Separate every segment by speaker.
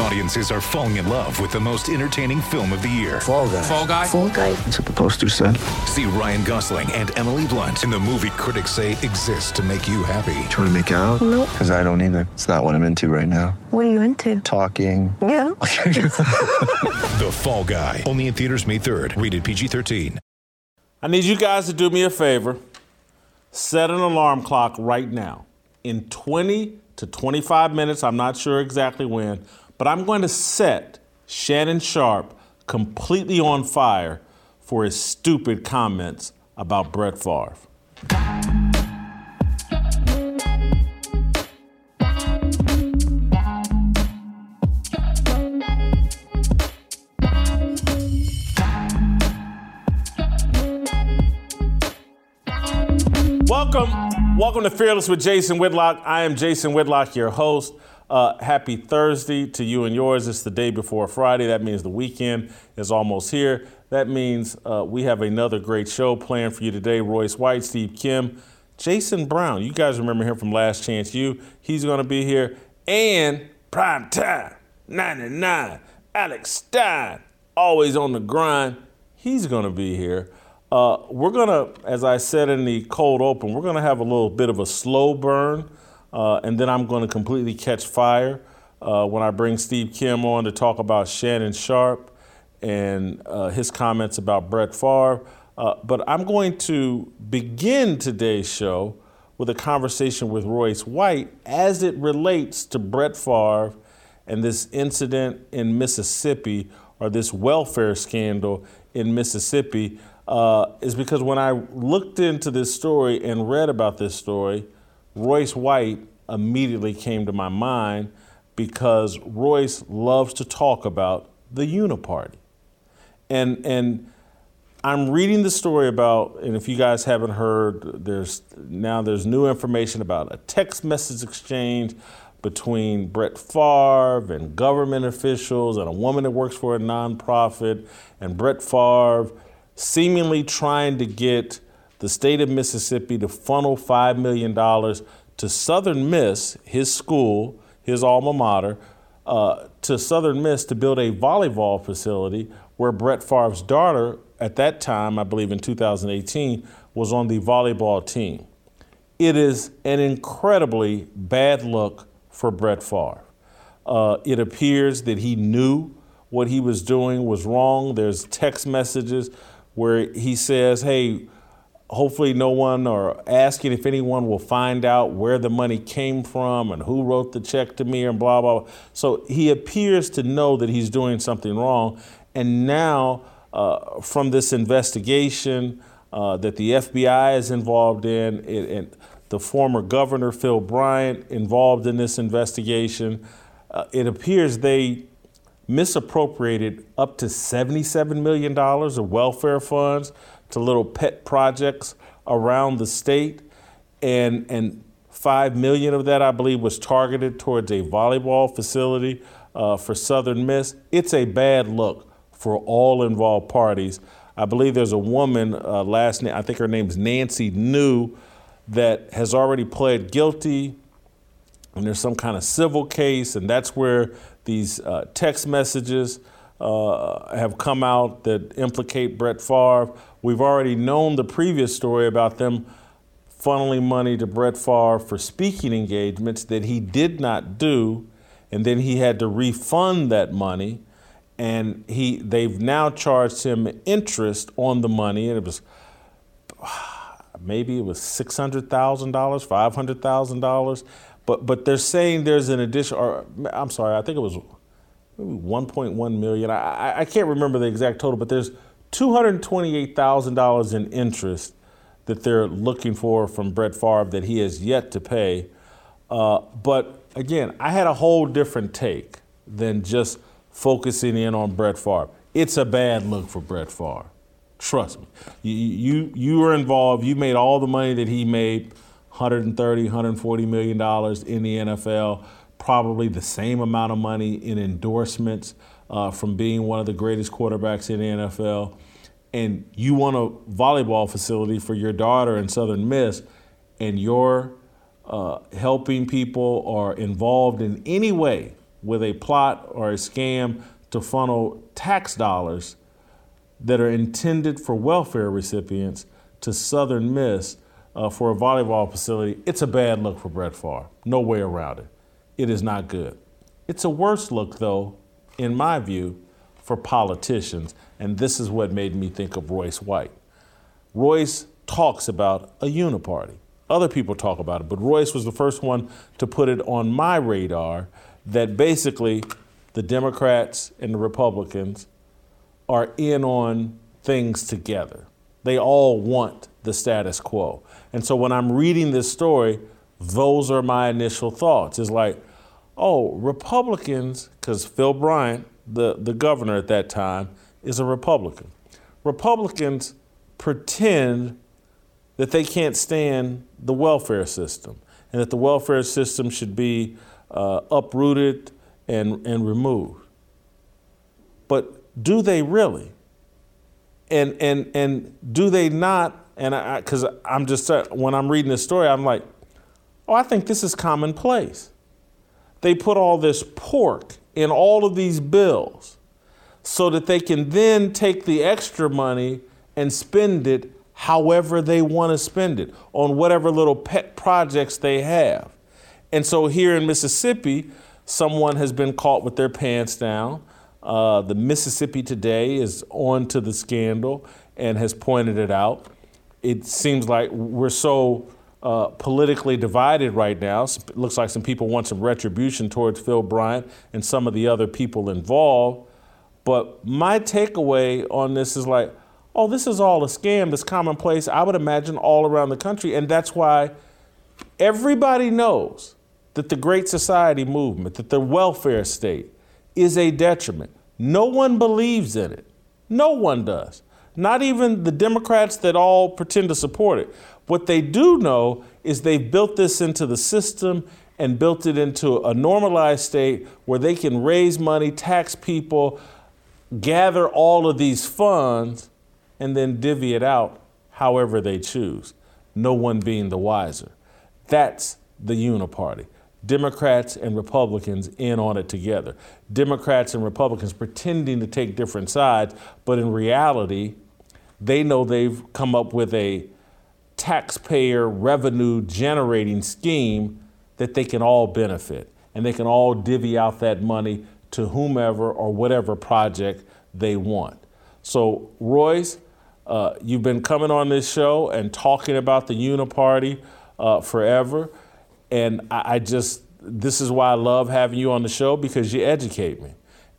Speaker 1: Audiences are falling in love with the most entertaining film of the year.
Speaker 2: Fall guy.
Speaker 3: Fall guy.
Speaker 4: Fall guy.
Speaker 2: That's what the poster said.
Speaker 1: See Ryan Gosling and Emily Blunt in the movie critics say exists to make you happy.
Speaker 2: Trying to make it out?
Speaker 4: Nope.
Speaker 2: Because I don't either. It's not what I'm into right now.
Speaker 4: What are you into?
Speaker 2: Talking.
Speaker 4: Yeah.
Speaker 1: The Fall Guy. Only in theaters May 3rd. Rated PG-13.
Speaker 5: I need you guys to do me a favor. Set an alarm clock right now. In 20 to 25 minutes, I'm not sure exactly when, but I'm going to set Shannon Sharpe completely on fire for his stupid comments about Brett Favre. Welcome, welcome to Fearless with Jason Whitlock. I am Jason Whitlock, your host. Uh, happy Thursday to you and yours. It's the day before Friday. That means the weekend is almost here. That means uh, we have another great show planned for you today. Royce White, Steve Kim, Jason Brown. You guys remember him from Last Chance U. He's going to be here. And prime time, 99, Alex Stein, always on the grind. He's going to be here. Uh, we're going to, as I said in the cold open, we're going to have a little bit of a slow burn, uh, and then I'm going to completely catch fire uh, when I bring Steve Kim on to talk about Shannon Sharpe and uh, his comments about Brett Favre. Uh, but I'm going to begin today's show with a conversation with Royce White as it relates to Brett Favre and this incident in Mississippi or this welfare scandal in Mississippi uh, is because when I looked into this story and read about this story, Royce White immediately came to my mind because Royce loves to talk about the Uniparty. And, and I'm reading the story about, and if you guys haven't heard, there's now there's new information about a text message exchange between Brett Favre and government officials and a woman that works for a nonprofit and Brett Favre seemingly trying to get the state of Mississippi to funnel $5 million to Southern Miss, his school, his alma mater, uh, to Southern Miss to build a volleyball facility where Brett Favre's daughter, at that time, I believe in 2018, was on the volleyball team. It is an incredibly bad look for Brett Favre. Uh, it appears that he knew what he was doing was wrong. There's text messages where he says, hey, hopefully no one or asking if anyone will find out where the money came from and who wrote the check to me and blah, blah, blah. So he appears to know that he's doing something wrong. And now, uh, from this investigation uh, that the FBI is involved in, it, and the former governor, Phil Bryant, involved in this investigation, uh, it appears they misappropriated up to $77 million of welfare funds to little pet projects around the state. And, and 5 million of that, I believe, was targeted towards a volleyball facility uh, for Southern Miss. It's a bad look for all involved parties. I believe there's a woman, uh, last name, I think her name's Nancy New, that has already pled guilty. And there's some kind of civil case, and that's where these uh, text messages uh, have come out that implicate Brett Favre. We've already known the previous story about them funneling money to Brett Favre for speaking engagements that he did not do, and then he had to refund that money. And he, they've now charged him interest on the money, and it was maybe it was six hundred thousand dollars, five hundred thousand dollars. But but they're saying there's an addition, or I'm sorry, I think it was maybe 1.1 million. I, I can't remember the exact total, but there's $228,000 in interest that they're looking for from Brett Favre that he has yet to pay. Uh, but again, I had a whole different take than just focusing in on Brett Favre. It's a bad look for Brett Favre. Trust me. You, you, you were involved. You made all the money that he made 130, 140 million dollars in the NFL, probably the same amount of money in endorsements uh, from being one of the greatest quarterbacks in the NFL. and you want a volleyball facility for your daughter in Southern Miss, and you're uh, helping people or involved in any way with a plot or a scam to funnel tax dollars that are intended for welfare recipients to Southern Miss uh, for a volleyball facility, it's a bad look for Brett Favre. No way around it. It is not good. It's a worse look, though, in my view, for politicians. And this is what made me think of Royce White. Royce talks about a uniparty. Other people talk about it, but Royce was the first one to put it on my radar that basically the Democrats and the Republicans are in on things together. They all want the status quo. And so when I'm reading this story, those are my initial thoughts. It's like, oh, Republicans, because Phil Bryant, the, the governor at that time, is a Republican. Republicans pretend that they can't stand the welfare system and that the welfare system should be uh, uprooted and, and removed. But do they really? And, and, and do they not? And I, because I'm just, when I'm reading this story, I'm like, oh, I think this is commonplace. They put all this pork in all of these bills so that they can then take the extra money and spend it however they want to spend it on whatever little pet projects they have. And so here in Mississippi, someone has been caught with their pants down. Uh, the Mississippi Today is on to the scandal and has pointed it out. It seems like we're so uh, politically divided right now. It looks like some people want some retribution towards Phil Bryant and some of the other people involved. But my takeaway on this is like, oh, this is all a scam, this commonplace, I would imagine, all around the country. And that's why everybody knows that the Great Society movement, that the welfare state is a detriment. No one believes in it. No one does. Not even the Democrats that all pretend to support it. What they do know is they've built this into the system and built it into a normalized state where they can raise money, tax people, gather all of these funds, and then divvy it out however they choose, no one being the wiser. That's the uniparty. Democrats and Republicans in on it together. Democrats and Republicans pretending to take different sides, but in reality, they know they've come up with a taxpayer revenue generating scheme that they can all benefit. And they can all divvy out that money to whomever or whatever project they want. So, Royce, uh, you've been coming on this show and talking about the Uniparty uh, forever. And I, I just, this is why I love having you on the show because you educate me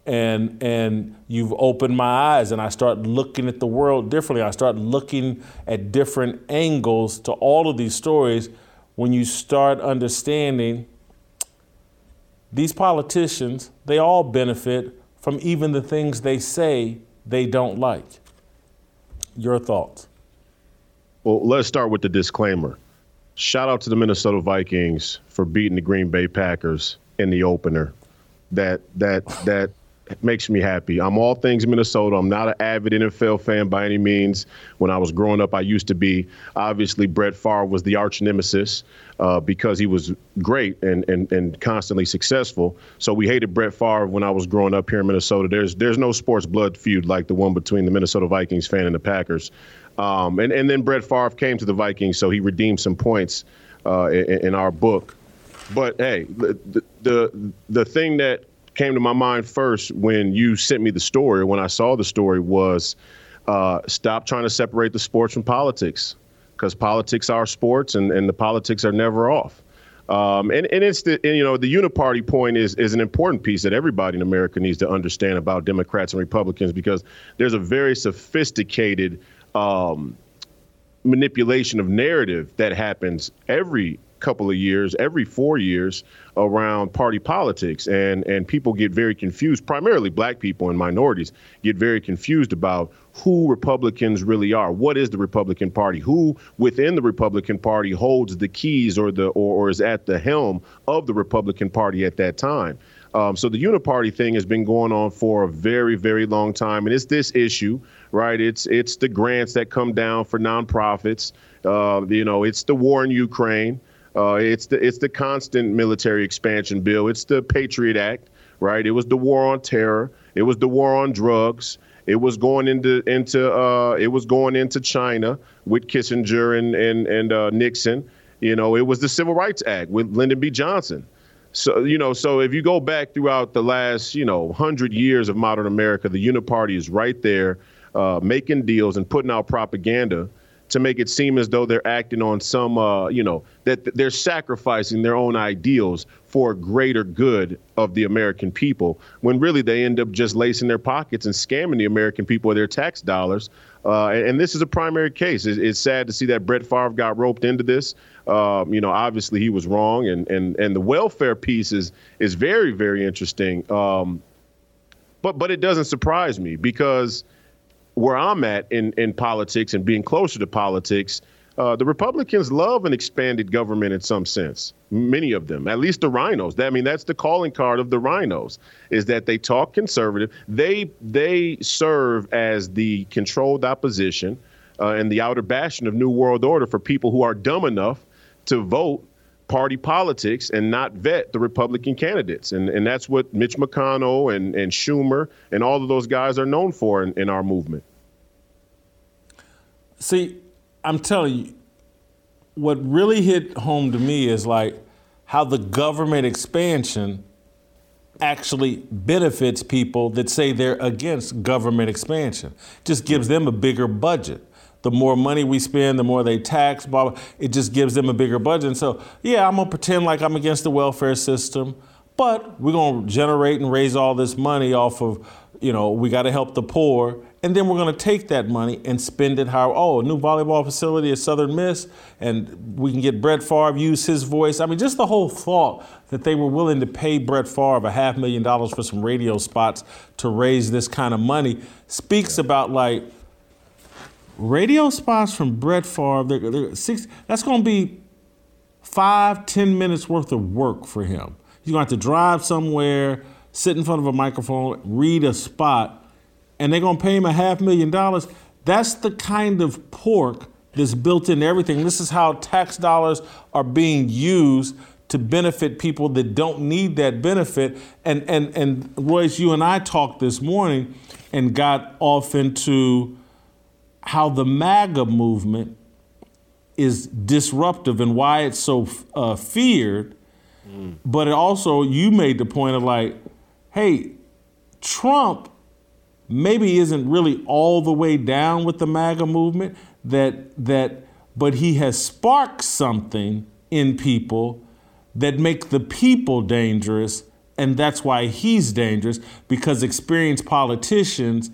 Speaker 5: and and you've opened my eyes and I start looking at the world differently. I start looking at different angles to all of these stories when you start understanding these politicians, they all benefit from even the things they say they don't like. Your thoughts?
Speaker 3: Well, let's start with the disclaimer. Shout out to the Minnesota Vikings for beating the Green Bay Packers in the opener. That that that makes me happy. I'm all things Minnesota. I'm not an avid NFL fan by any means. When I was growing up, I used to be. Obviously, Brett Favre was the arch nemesis uh, because he was great and, and and constantly successful. So we hated Brett Favre when I was growing up here in Minnesota. There's there's no sports blood feud like the one between the Minnesota Vikings fan and the Packers. Um, and and then Brett Favre came to the Vikings, so he redeemed some points uh, in, in our book. But hey, the, the the thing that came to my mind first when you sent me the story, when I saw the story, was uh, stop trying to separate the sports from politics, because politics are sports, and, and the politics are never off. Um, and, and it's the and, you know the uniparty point is is an important piece that everybody in America needs to understand about Democrats and Republicans because there's a very sophisticated um, manipulation of narrative that happens every couple of years, every four years, around party politics, and and people get very confused. Primarily, black people and minorities get very confused about who Republicans really are. What is the Republican Party? Who within the Republican Party holds the keys or the or, or is at the helm of the Republican Party at that time? Um, so the uniparty thing has been going on for a very, very long time, and it's this issue right? It's it's the grants that come down for nonprofits. Uh, you know, it's the war in Ukraine. Uh, it's the it's the constant military expansion bill. It's the Patriot Act, right? It was the war on terror. It was the war on drugs. It was going into into uh, it was going into China with Kissinger and and and uh, Nixon. You know, it was the Civil Rights Act with Lyndon B. Johnson. So you know, so if you go back throughout the last you know hundred years of modern America, the Uniparty is right there, uh, making deals and putting out propaganda to make it seem as though they're acting on some, uh, you know, that they're sacrificing their own ideals for a greater good of the American people, when really they end up just lacing their pockets and scamming the American people of their tax dollars. Uh, and, and, this is a primary case. It's, it's, sad to see that Brett Favre got roped into this. Um, you know, obviously he was wrong, and and and the welfare piece is is very very interesting. Um, but but it doesn't surprise me because where I'm at in, in politics and being closer to politics, uh, the Republicans love an expanded government in some sense. Many of them, at least the RINOs. I mean, that's the calling card of the RINOs is that they talk conservative. They they serve as the controlled opposition uh, and the outer bastion of New World Order for people who are dumb enough to vote party politics and not vet the Republican candidates. And and that's what Mitch McConnell and, and Schumer and all of those guys are known for in, in our movement.
Speaker 5: See, I'm telling you, what really hit home to me is like how the government expansion actually benefits people that say they're against government expansion. Just gives them a bigger budget. The more money we spend, the more they tax, blah, blah, it just gives them a bigger budget. And so, yeah, I'm gonna pretend like I'm against the welfare system, but we're gonna generate and raise all this money off of, you know, we gotta help the poor and then we're going to take that money and spend it how oh a new volleyball facility at Southern Miss and we can get Brett Favre use his voice. I mean just the whole thought that they were willing to pay Brett Favre a half million dollars for some radio spots to raise this kind of money speaks yeah. about like radio spots from Brett Favre. They're, they're six, that's going to be five ten minutes worth of work for him. He's going to have to drive somewhere, sit in front of a microphone, read a spot and they're going to pay him a half million dollars. That's the kind of pork that's built into everything. This is how tax dollars are being used to benefit people that don't need that benefit. And and and Royce, you and I talked this morning and got off into how the MAGA movement is disruptive and why it's so uh, feared. Mm. But it also, you made the point of like, hey, Trump maybe isn't really all the way down with the MAGA movement, that that but he has sparked something in people that make the people dangerous, and that's why he's dangerous, because experienced politicians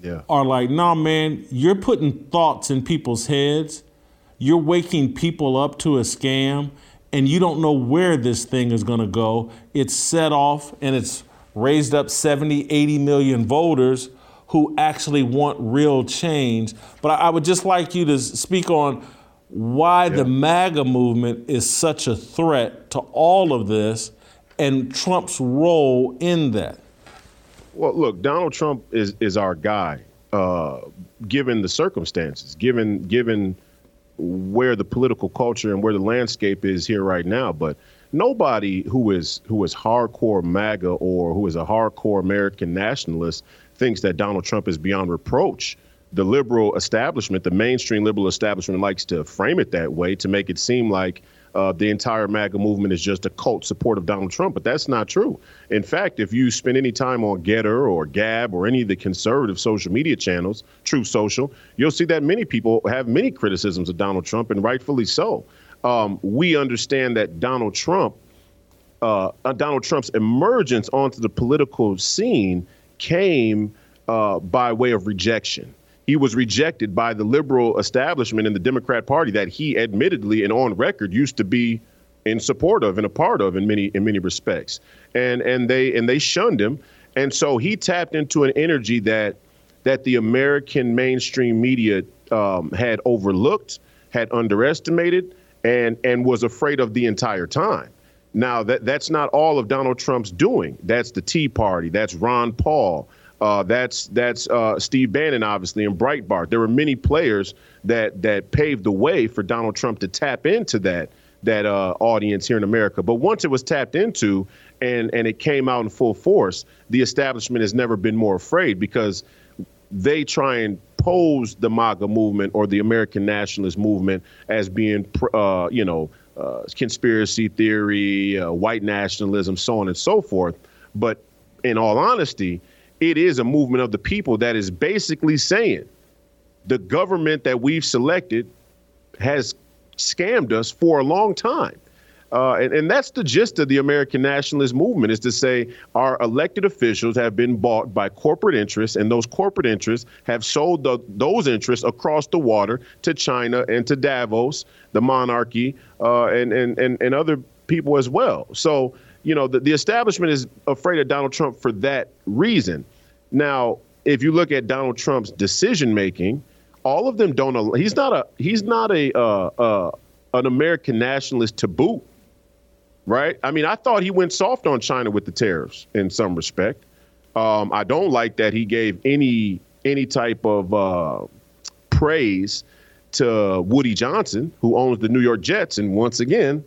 Speaker 5: yeah. are like, nah, man, you're putting thoughts in people's heads, you're waking people up to a scam, and you don't know where this thing is gonna go. It's set off and it's raised up 70, 80 million voters who actually want real change. But I, would just like you to speak on why yeah. the MAGA movement is such a threat to all of this and Trump's role in that.
Speaker 3: Well, look, Donald Trump is is our guy, uh, given the circumstances, given given where the political culture and where the landscape is here right now. But nobody who is who is hardcore MAGA or who is a hardcore American nationalist thinks that Donald Trump is beyond reproach. The liberal establishment, the mainstream liberal establishment, likes to frame it that way to make it seem like uh, the entire MAGA movement is just a cult support of Donald Trump, but that's not true. In fact, if you spend any time on Gettr or Gab or any of the conservative social media channels, Truth Social, you'll see that many people have many criticisms of Donald Trump, and rightfully so um, we understand that Donald Trump, uh, uh, Donald Trump's emergence onto the political scene came uh, by way of rejection. He was rejected by the liberal establishment in the Democrat Party that he admittedly and on record used to be in support of and a part of in many in many respects. And and they and they shunned him. And so he tapped into an energy that that the American mainstream media um, had overlooked, had underestimated, and and was afraid of the entire time. Now that that's not all of Donald Trump's doing. That's the Tea Party. That's Ron Paul. Uh, that's that's uh, Steve Bannon, obviously, and Breitbart. There were many players that that paved the way for Donald Trump to tap into that that uh, audience here in America. But once it was tapped into and and it came out in full force, the establishment has never been more afraid because they try and pose the MAGA movement or the American nationalist movement as being, uh, you know, uh, conspiracy theory, uh, white nationalism, so on and so forth. But in all honesty, it is a movement of the people that is basically saying the government that we've selected has scammed us for a long time. Uh, and, and, that's the gist of the American nationalist movement is to say our elected officials have been bought by corporate interests, and those corporate interests have sold the, those interests across the water to China and to Davos, the monarchy, uh, and, and, and, and other people as well. So, you know, the, the establishment is afraid of Donald Trump for that reason. Now, if you look at Donald Trump's decision making, all of them don't. He's not a. He's not a. Uh, uh, an American nationalist to boot right? I mean, I thought he went soft on China with the tariffs in some respect. Um, I don't like that he gave any any type of uh, praise to Woody Johnson, who owns the New York Jets, and once again,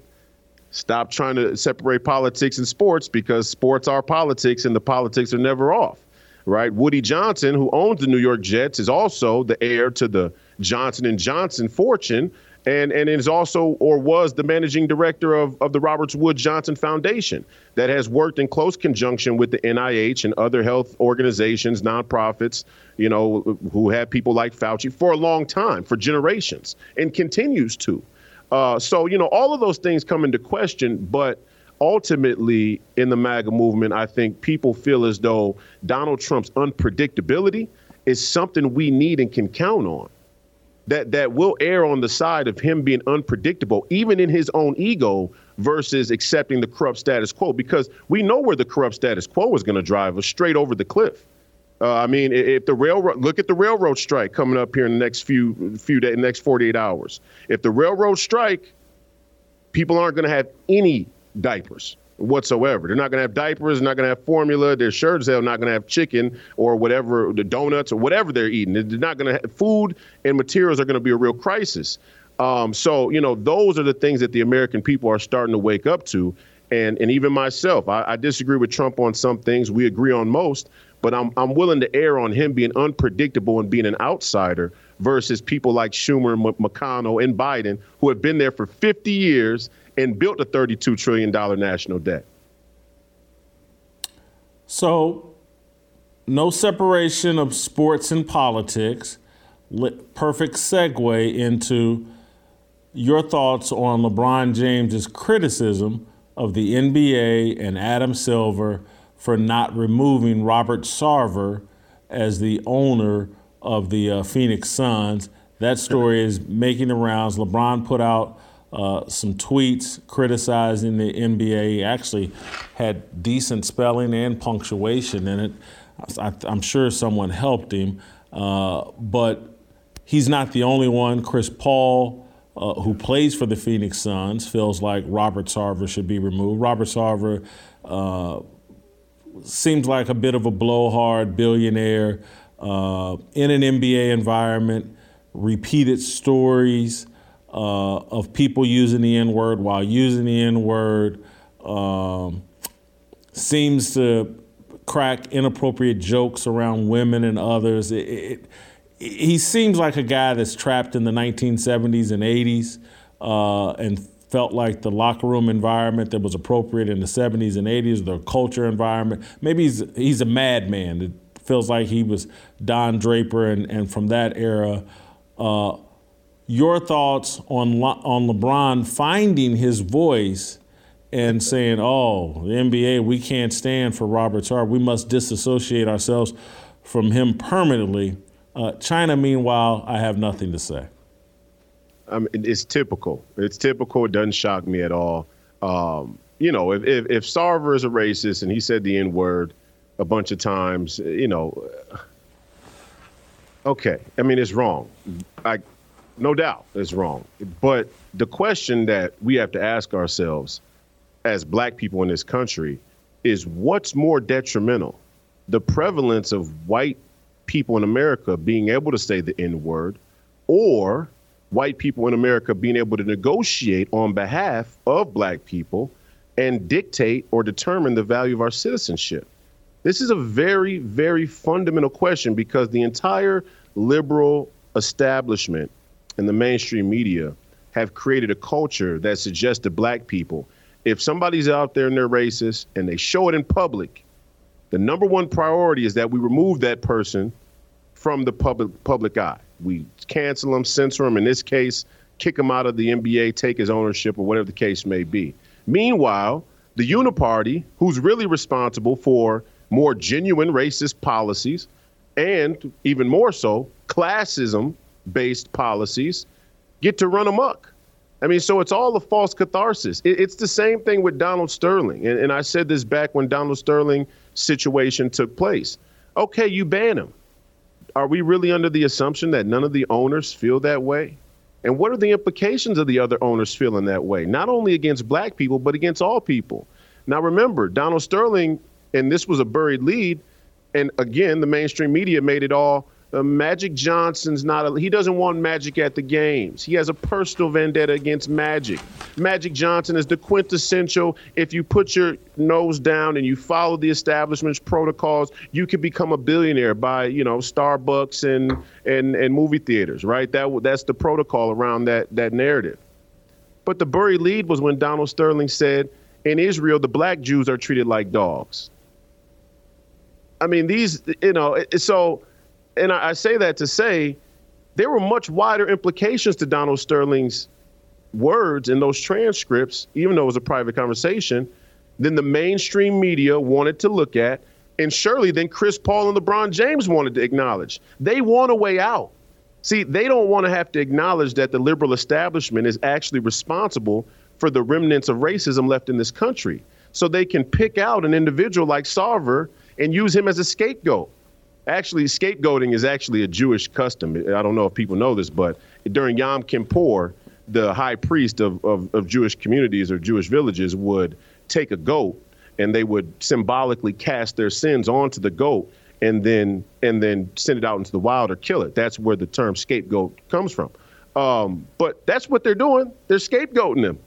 Speaker 3: stop trying to separate politics and sports because sports are politics, and the politics are never off. Right? Woody Johnson, who owns the New York Jets, is also the heir to the Johnson and Johnson fortune, and and is also or was the managing director of, of the Roberts Wood Johnson Foundation that has worked in close conjunction with the NIH and other health organizations, nonprofits, you know, who have people like Fauci for a long time, for generations, and continues to. Uh, so you know, all of those things come into question, but ultimately in the MAGA movement, I think people feel as though Donald Trump's unpredictability is something we need and can count on that that will err on the side of him being unpredictable, even in his own ego, versus accepting the corrupt status quo. Because we know where the corrupt status quo is going to drive us straight over the cliff. Uh, I mean, if the railroad look at the railroad strike coming up here in the next few few days, next 48 hours. If the railroad strike, people aren't going to have any diapers whatsoever. They're not going to have diapers, they're not going to have formula, their shirts, they're sure as hell not going to have chicken or whatever, the donuts or whatever they're eating. They're not going to have food and materials are going to be a real crisis. Um, so, you know, those are the things that the American people are starting to wake up to. And, and even myself, I, I disagree with Trump on some things. We agree on most, but I'm, I'm willing to err on him being unpredictable and being an outsider versus people like Schumer, McConnell, and Biden, who have been there for 50 years and built a $32 trillion national debt.
Speaker 5: So, no separation of sports and politics. Perfect segue into your thoughts on LeBron James's criticism of the NBA and Adam Silver for not removing Robert Sarver as the owner of the uh, Phoenix Suns. That story is making the rounds. LeBron put out uh, some tweets criticizing the NBA. Actually had decent spelling and punctuation in it. I, am sure someone helped him, uh, but he's not the only one. Chris Paul, uh, who plays for the Phoenix Suns, feels like Robert Sarver should be removed. Robert Sarver uh, seems like a bit of a blowhard billionaire uh, in an NBA environment, repeated stories uh, of people using the N word while using the N word, um, seems to crack inappropriate jokes around women and others. It, it, he seems like a guy that's trapped in the 1970s and 80s uh, and felt like the locker room environment that was appropriate in the 70s and 80s, the culture environment. Maybe he's, he's a madman. It feels like he was Don Draper and, and from that era. Uh, your thoughts on on LeBron finding his voice and saying, "Oh, the NBA, we can't stand for Robert Sarver. We must disassociate ourselves from him permanently." Uh, China, meanwhile, I have nothing to say.
Speaker 3: It's typical. It's typical. It doesn't shock me at all. Um, you know, if, if if Sarver is a racist and he said the N word a bunch of times, you know, okay. I mean, it's wrong. I no doubt it's wrong. But the question that we have to ask ourselves as black people in this country is what's more detrimental? the prevalence of white people in America being able to say the N word or white people in America being able to negotiate on behalf of black people and dictate or determine the value of our citizenship. This is a very, very fundamental question because the entire liberal establishment and the mainstream media have created a culture that suggests to black people if somebody's out there and they're racist and they show it in public, the number one priority is that we remove that person from the public public eye. We cancel them, censor them. In this case, kick him out of the NBA, take his ownership, or whatever the case may be. Meanwhile, the Uniparty, who's really responsible for more genuine racist policies and even more so classism based policies, get to run amok. I mean, so it's all a false catharsis. It, it's the same thing with Donald Sterling. And, and I said this back when Donald Sterling situation took place. Okay, you ban him. Are we really under the assumption that none of the owners feel that way? And what are the implications of the other owners feeling that way? Not only against black people, but against all people. Now, remember, Donald Sterling, and this was a buried lead. And again, the mainstream media made it all uh, Magic Johnson's not, a, he doesn't want Magic at the games. He has a personal vendetta against Magic. Magic Johnson is the quintessential, if you put your nose down and you follow the establishment's protocols, you can become a billionaire by, you know, Starbucks and, and, and movie theaters, right? That, that's the protocol around that, that narrative. But the buried lead was when Donald Sterling said, in Israel, the black Jews are treated like dogs. I mean, these, you know, so and I, I say that to say there were much wider implications to Donald Sterling's words in those transcripts, even though it was a private conversation, than the mainstream media wanted to look at, and surely then Chris Paul and LeBron James wanted to acknowledge. They want a way out. See, they don't want to have to acknowledge that the liberal establishment is actually responsible for the remnants of racism left in this country. So they can pick out an individual like Sarver and use him as a scapegoat. Actually, scapegoating is actually a Jewish custom. I don't know if people know this, but during Yom Kippur, the high priest of, of, of Jewish communities or Jewish villages would take a goat and they would symbolically cast their sins onto the goat and then and then send it out into the wild or kill it. That's where the term scapegoat comes from. Um, but that's what they're doing. They're scapegoating them.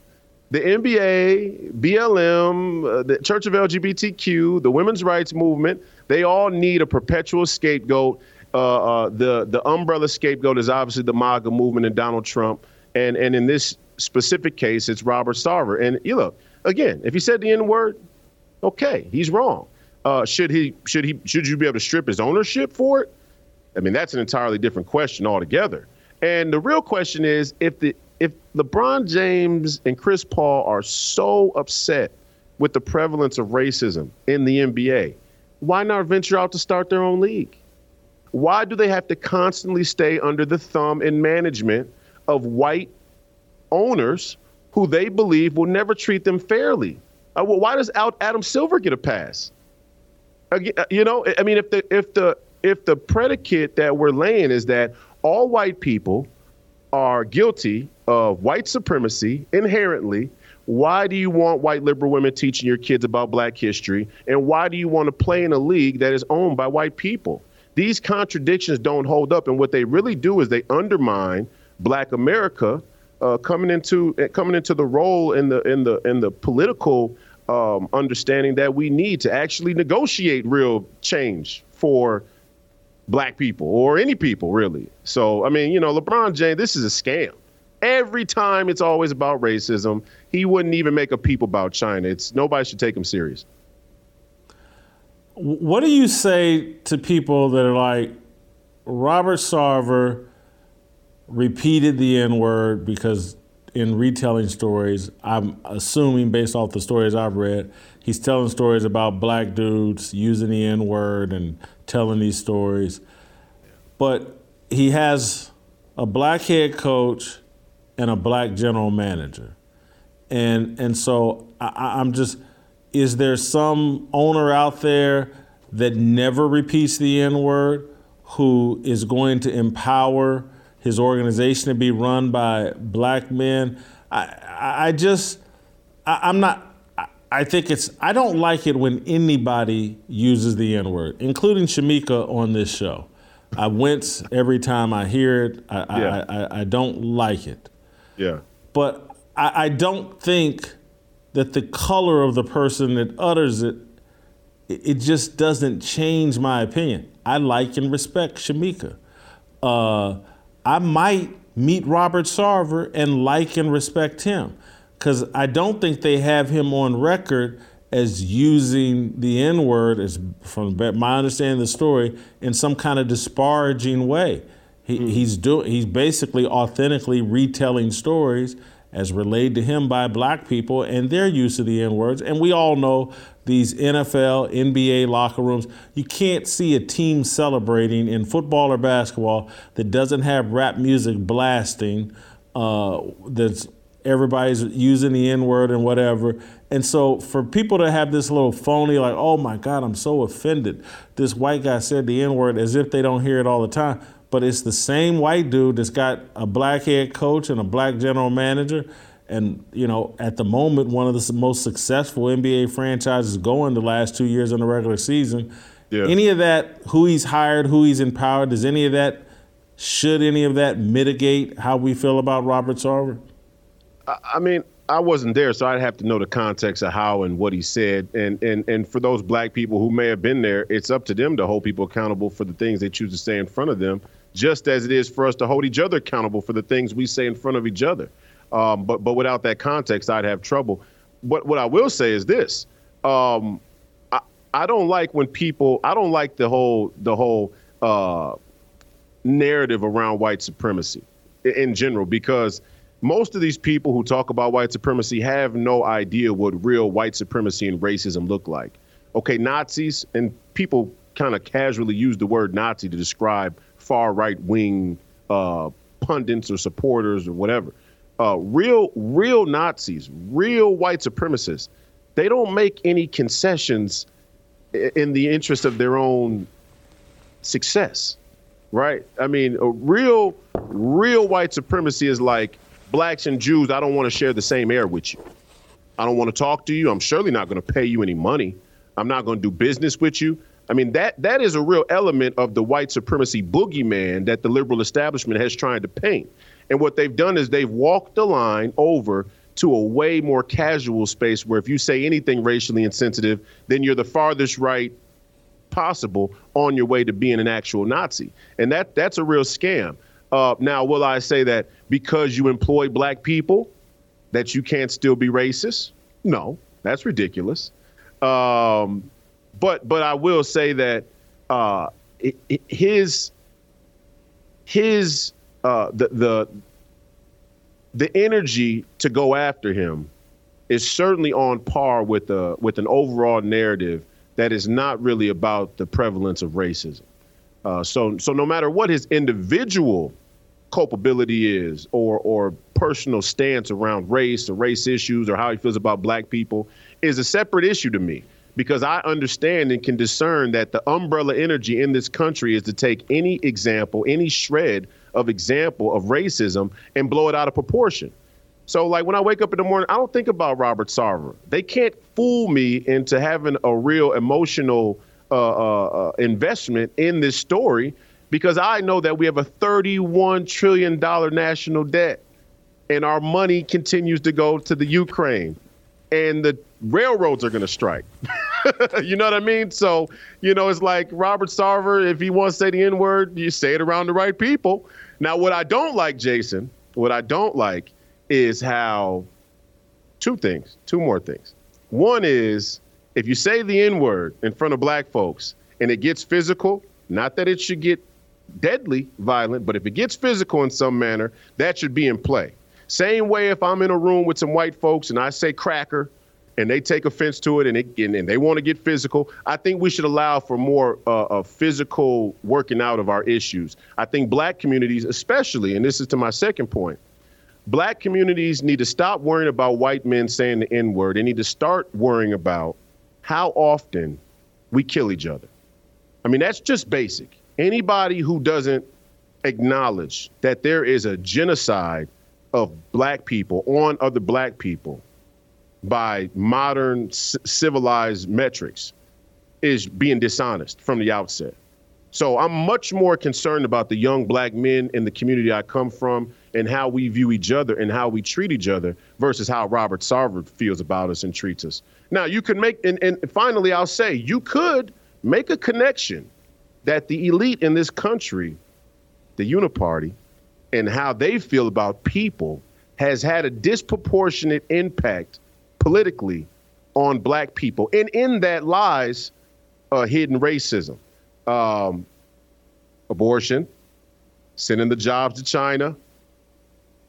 Speaker 3: The NBA, BLM, uh, the Church of LGBTQ, the women's rights movement, they all need a perpetual scapegoat. Uh, uh, the the umbrella scapegoat is obviously the MAGA movement and Donald Trump, and and in this specific case, it's Robert Sarver. And you look again, if he said the N word, okay, he's wrong. Uh, should he should he should you be able to strip his ownership for it? I mean, that's an entirely different question altogether. And the real question is if the if LeBron James and Chris Paul are so upset with the prevalence of racism in the NBA, why not venture out to start their own league? Why do they have to constantly stay under the thumb and management of white owners who they believe will never treat them fairly? Uh, well, why does Adam Silver get a pass? Uh, you know, I mean, if the if the if the predicate that we're laying is that all white people are guilty of white supremacy inherently why do you want white liberal women teaching your kids about black history? And why do you want to play in a league that is owned by white people? These contradictions don't hold up. And what they really do is they undermine black America uh, coming into coming into the role in the in the in the political um, understanding that we need to actually negotiate real change for black people or any people really. So I mean, you know, LeBron James, this is a scam. Every time it's always about racism. He wouldn't even make a peep about China. It's nobody should take him serious.
Speaker 5: What do you say to people that are like Robert Sarver repeated the N word because in retelling stories, I'm assuming based off the stories I've read, he's telling stories about black dudes using the N word and telling these stories. But he has a black head coach and a black general manager. And and so I, I'm just is there some owner out there that never repeats the N word who is going to empower his organization to be run by black men? I I just I, am not I think it's I don't like it when anybody uses the N word, including Shemeka on this show. I wince every time I hear it. I,
Speaker 3: Yeah.
Speaker 5: I, I, I don't like it.
Speaker 3: Yeah.
Speaker 5: But I, I don't think that the color of the person that utters it, it it just doesn't change my opinion. I like and respect Shemeka. Uh, I might meet Robert Sarver and like and respect him because I don't think they have him on record as using the N word, as from my understanding of the story, in some kind of disparaging way. He, He's doing. He's basically authentically retelling stories as relayed to him by black people and their use of the N words. And we all know these NFL, NBA locker rooms. You can't see a team celebrating in football or basketball that doesn't have rap music blasting. Uh, that's everybody's using the N word and whatever. And so for people to have this little phony, like, oh my God, I'm so offended. This white guy said the N word as if they don't hear it all the time. But it's the same white dude that's got a black head coach and a black general manager. And, you know, at the moment, one of the most successful NBA franchises going the last two years in the regular season.
Speaker 3: Yeah.
Speaker 5: Any of that, who he's hired, who he's empowered, does any of that, should any of that mitigate how we feel about Robert Sarver?
Speaker 3: I mean, I wasn't there, so I'd have to know the context of how and what he said. And and and for those black people who may have been there, it's up to them to hold people accountable for the things they choose to say in front of them, just as it is for us to hold each other accountable for the things we say in front of each other. Um, but but without that context, I'd have trouble. But what I will say is this: um, I I don't like when people. I don't like the whole the whole uh, narrative around white supremacy i- in general because most of these people who talk about white supremacy have no idea what real white supremacy and racism look like. Okay, Nazis and people kind of casually use the word Nazi to describe far right wing uh, pundits or supporters or whatever. Uh, real, real Nazis, real white supremacists, they don't make any concessions in the interest of their own success right? I mean, a real, real white supremacy is like blacks and Jews. I don't want to share the same air with you. I don't want to talk to you. I'm surely not going to pay you any money. I'm not going to do business with you. I mean, that that is a real element of the white supremacy boogeyman that the liberal establishment has tried to paint. And what they've done is they've walked the line over to a way more casual space where if you say anything racially insensitive, then you're the farthest right possible on your way to being an actual Nazi. And that that's a real scam. Uh, now, will I say that because you employ black people, that you can't still be racist? No, that's ridiculous. Um, but but I will say that uh, his his uh, the the the energy to go after him is certainly on par with a with an overall narrative that is not really about the prevalence of racism. Uh, so so no matter what his individual culpability is or or personal stance around race or race issues or how he feels about black people is a separate issue to me because I understand and can discern that the umbrella energy in this country is to take any example, any shred of example of racism and blow it out of proportion. So, like when I wake up in the morning, I don't think about Robert Sarver. They can't fool me into having a real emotional uh, uh, uh, investment in this story because I know that we have a $31 trillion national debt and our money continues to go to the Ukraine and the railroads are going to strike. you know what I mean? So, you know, it's like Robert Sarver, if he wants to say the N word, you say it around the right people. Now, what I don't like, Jason, what I don't like is how two things, two more things. One is if you say the N word in front of black folks and it gets physical, not that it should get deadly violent, but if it gets physical in some manner, that should be in play. Same way if I'm in a room with some white folks and I say cracker and they take offense to it and, it, and, and they want to get physical, I think we should allow for more uh, of physical working out of our issues. I think black communities, especially, and this is to my second point, black communities need to stop worrying about white men saying the N word. They need to start worrying about how often we kill each other. I mean, that's just basic. Anybody who doesn't acknowledge that there is a genocide of black people on other black people by modern c- civilized metrics is being dishonest from the outset. So I'm much more concerned about the young black men in the community I come from and how we view each other and how we treat each other versus how Robert Sarver feels about us and treats us. Now you can make and, and finally I'll say you could make a connection that the elite in this country, the uniparty, and how they feel about people has had a disproportionate impact politically on black people. And in that lies uh, hidden racism um, abortion, sending the jobs to China,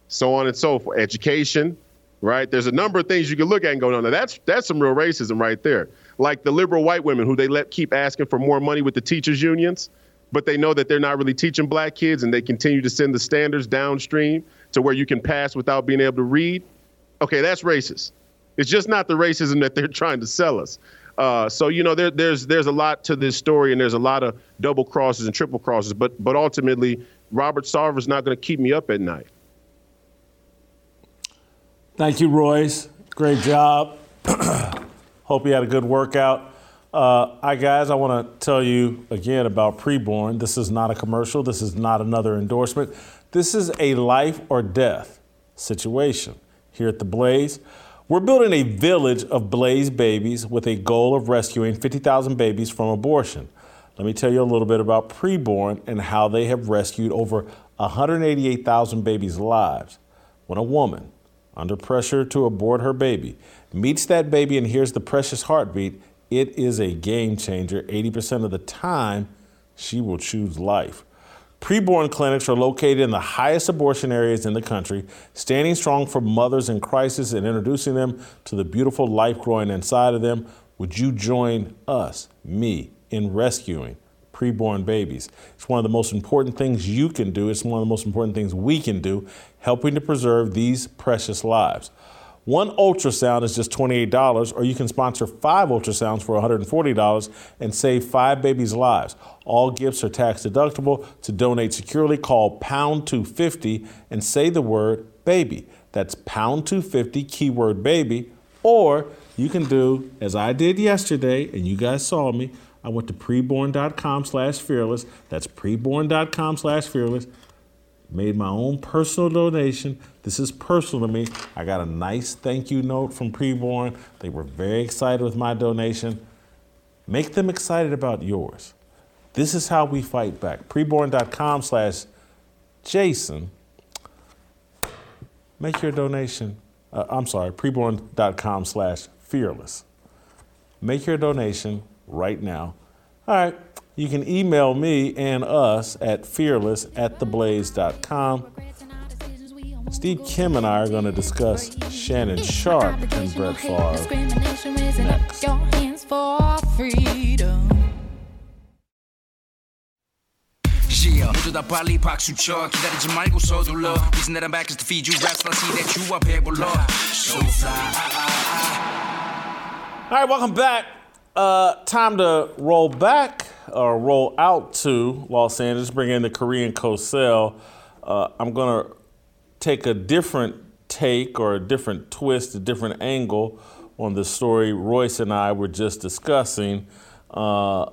Speaker 3: so on and so forth, education, right? There's a number of things you can look at and go, no, no, that's that's some real racism right there. Like the liberal white women who they let keep asking for more money with the teachers unions, but they know that they're not really teaching black kids and they continue to send the standards downstream to where you can pass without being able to read. Okay, that's racist. It's just not the racism that they're trying to sell us. Uh, so you know there, there's there's a lot to this story, and there's a lot of double crosses and triple crosses. But but ultimately, Robert Sarver's not going to keep me up at night.
Speaker 5: Thank you, Royce. Great job. Hope you had a good workout. Uh, hi, guys. I want to tell you again about preborn. This is not a commercial. This is not another endorsement. This is a life or death situation here at the Blaze. We're building a village of Blaze babies with a goal of rescuing 50,000 babies from abortion. Let me tell you a little bit about preborn and how they have rescued over 188,000 babies' lives. When a woman, under pressure to abort her baby, meets that baby and hears the precious heartbeat, it is a game changer. 80% of the time, she will choose life. Preborn clinics are located in the highest abortion areas in the country, standing strong for mothers in crisis and introducing them to the beautiful life growing inside of them. Would you join us, me, in rescuing preborn babies? It's one of the most important things you can do. It's one of the most important things we can do, helping to preserve these precious lives. One ultrasound is just $28, or you can sponsor five ultrasounds for $140 and save five babies' lives. All gifts are tax deductible. To donate securely, call pound 250 and say the word baby. That's pound 250, keyword baby. Or you can do as I did yesterday, and you guys saw me. I went to preborn.com slash fearless. That's preborn.com slash fearless made my own personal donation. This is personal to me. I got a nice thank you note from Preborn. They were very excited with my donation. Make them excited about yours. This is how we fight back. Preborn.com slash Jason. Make your donation. Uh, I'm sorry, preborn.com slash fearless. Make your donation right now. All right. You can email me and us at fearless at theblaze.com. Steve Kim and I are going to discuss Shannon Sharpe and Brett Favre. next.
Speaker 6: Yeah, Reason that I'm back is to feed you I see that you So
Speaker 5: Alright, welcome back. Uh, time to roll back or roll out to Los Angeles, bring in the Korean Cosell. Uh, I'm going to take a different take or a different twist, a different angle on the story Royce and I were just discussing. Uh,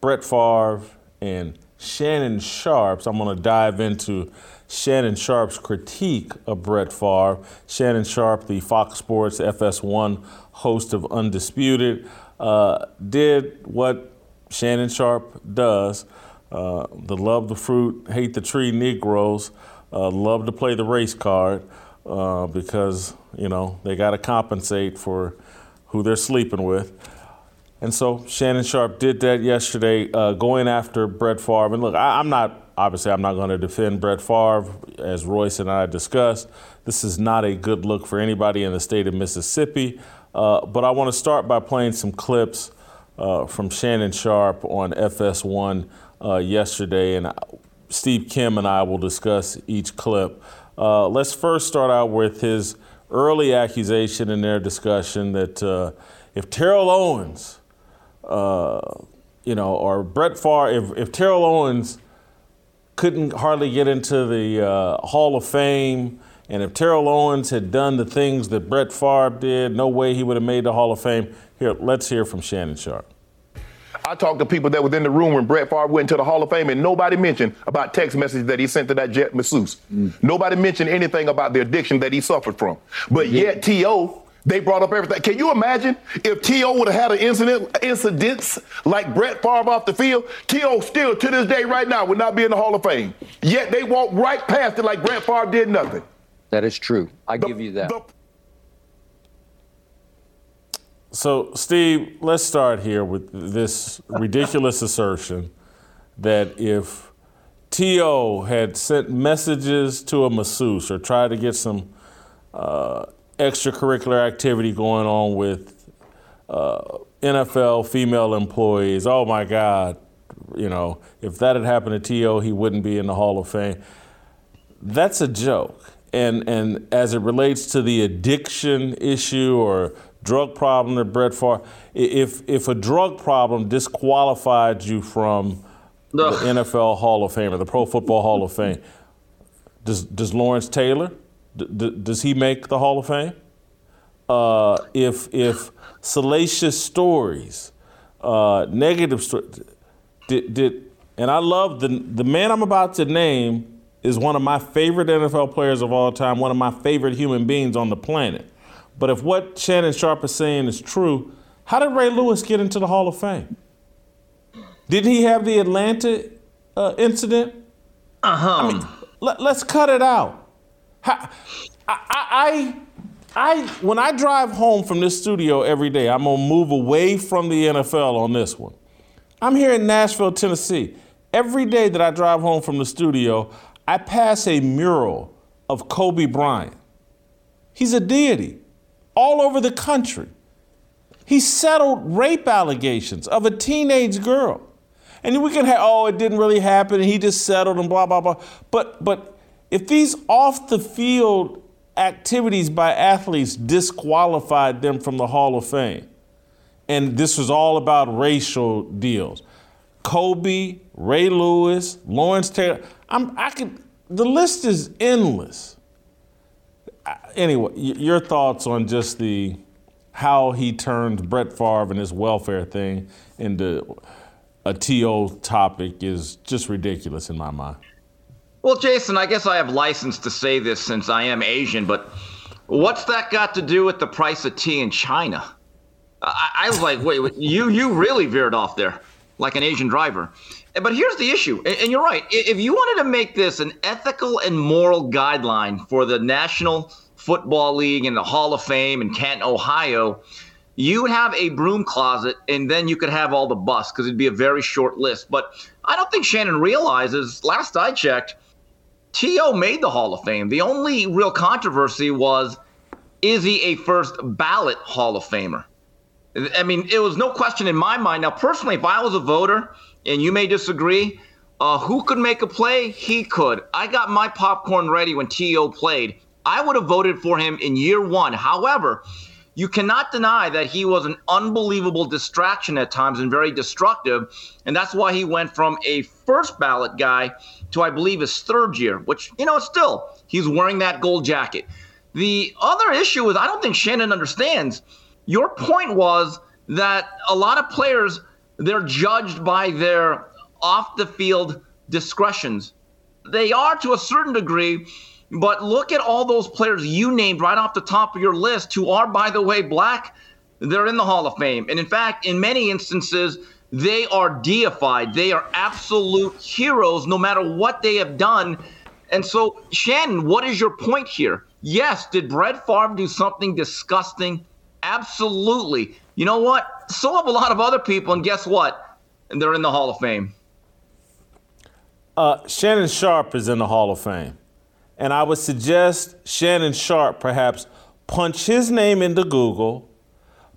Speaker 5: Brett Favre and Shannon Sharpe's. I'm going to dive into Shannon Sharpe's critique of Brett Favre. Shannon Sharpe, the Fox Sports FS1 host of Undisputed, uh, did what Shannon Sharpe does. Uh, the love the fruit, hate the tree Negroes uh, love to play the race card uh, because, you know, they got to compensate for who they're sleeping with. And so Shannon Sharpe did that yesterday, uh, going after Brett Favre. And look, I, am not, obviously, I'm not going to defend Brett Favre, as Royce and I discussed. This is not a good look for anybody in the state of Mississippi. Uh, but I want to start by playing some clips uh, from Shannon Sharpe on FS1 uh, yesterday, and Steve Kim and I will discuss each clip. Uh, let's first start out with his early accusation in their discussion that uh, if Terrell Owens, uh, you know, or Brett Favre, if, if Terrell Owens couldn't hardly get into the uh, Hall of Fame And if Terrell Owens had done the things that Brett Favre did, no way he would have made the Hall of Fame. Here, let's hear from Shannon Sharpe.
Speaker 7: I talked to people that was in the room when Brett Favre went to the Hall of Fame, and nobody mentioned about text messages that he sent to that jet masseuse. Mm. Nobody mentioned anything about the addiction that he suffered from. But yeah. yet, T.O., they brought up everything. Can you imagine if T.O. would have had an incident, incidents like Brett Favre off the field? T.O. still, to this day, right now, would not be in the Hall of Fame. Yet they walked right past it like Brett Favre did nothing.
Speaker 8: That is true. I the, give you that. The,
Speaker 5: so, Steve, let's start here with this ridiculous assertion that if T.O. had sent messages to a masseuse or tried to get some uh, extracurricular activity going on with uh, NFL female employees, oh my God, you know, if that had happened to T.O., he wouldn't be in the Hall of Fame. That's a joke. And, and as it relates to the addiction issue or drug problem that Brett Favre, if, if a drug problem disqualified you from no. the NFL Hall of Fame or the Pro Football Hall of Fame, does, does Lawrence Taylor, d- d- does he make the Hall of Fame? Uh, if, if salacious stories, uh, negative stories, did, did, and I love the, the man I'm about to name is one of my favorite NFL players of all time, one of my favorite human beings on the planet. But if what Shannon Sharpe is saying is true, how did Ray Lewis get into the Hall of Fame? Didn't he have the Atlanta uh, incident?
Speaker 8: Uh huh. I
Speaker 5: mean, let, us cut it out. I, I, I, I, when I drive home from this studio every day, I'm gonna move away from the NFL on this one. I'm here in Nashville, Tennessee. Every day that I drive home from the studio, I pass a mural of Kobe Bryant. He's a deity all over the country. He settled rape allegations of a teenage girl. And we can have, oh, it didn't really happen, and he just settled and blah, blah, blah. But but if these off the field activities by athletes disqualified them from the Hall of Fame, and this was all about racial deals. Kobe, Ray Lewis, Lawrence Taylor. I'm, I could. The list is endless anyway, your thoughts on just the how he turned Brett Favre and his welfare thing into a TO topic is just ridiculous in my mind.
Speaker 8: Well, Jason, I guess I have license to say this since I am Asian, but what's that got to do with the price of tea in China? I, I was like, wait, wait, you you really veered off there like an Asian driver. But here's the issue, and you're right. If you wanted to make this an ethical and moral guideline for the National Football League and the Hall of Fame in Canton, Ohio, you would have a broom closet and then you could have all the busts because it'd be a very short list. But I don't think Shannon realizes, last I checked, T.O. made the Hall of Fame. The only real controversy was is he a first ballot Hall of Famer? I mean, it was no question in my mind. Now, personally, if I was a voter, and you may disagree, uh, who could make a play? He could. I got my popcorn ready when T.O. played. I would have voted for him in year one. However, you cannot deny that he was an unbelievable distraction at times and very destructive. And that's why he went from a first ballot guy to, I believe, his third year, which, you know, still, he's wearing that gold jacket. The other issue is I don't think Shannon understands. Your point was that a lot of players, they're judged by their off the field discretions. They are to a certain degree but look at all those players you named right off the top of your list who are, by the way, black. They're in the Hall of Fame. And in fact, in many instances, they are deified. They are absolute heroes no matter what they have done. And so, Shannon, what is your point here? Yes, did Brett Favre do something disgusting? Absolutely. You know what? So have a lot of other people, and guess what? And they're in the Hall of Fame.
Speaker 5: Uh, Shannon Sharpe is in the Hall of Fame. And I would suggest Shannon Sharpe perhaps punch his name into Google,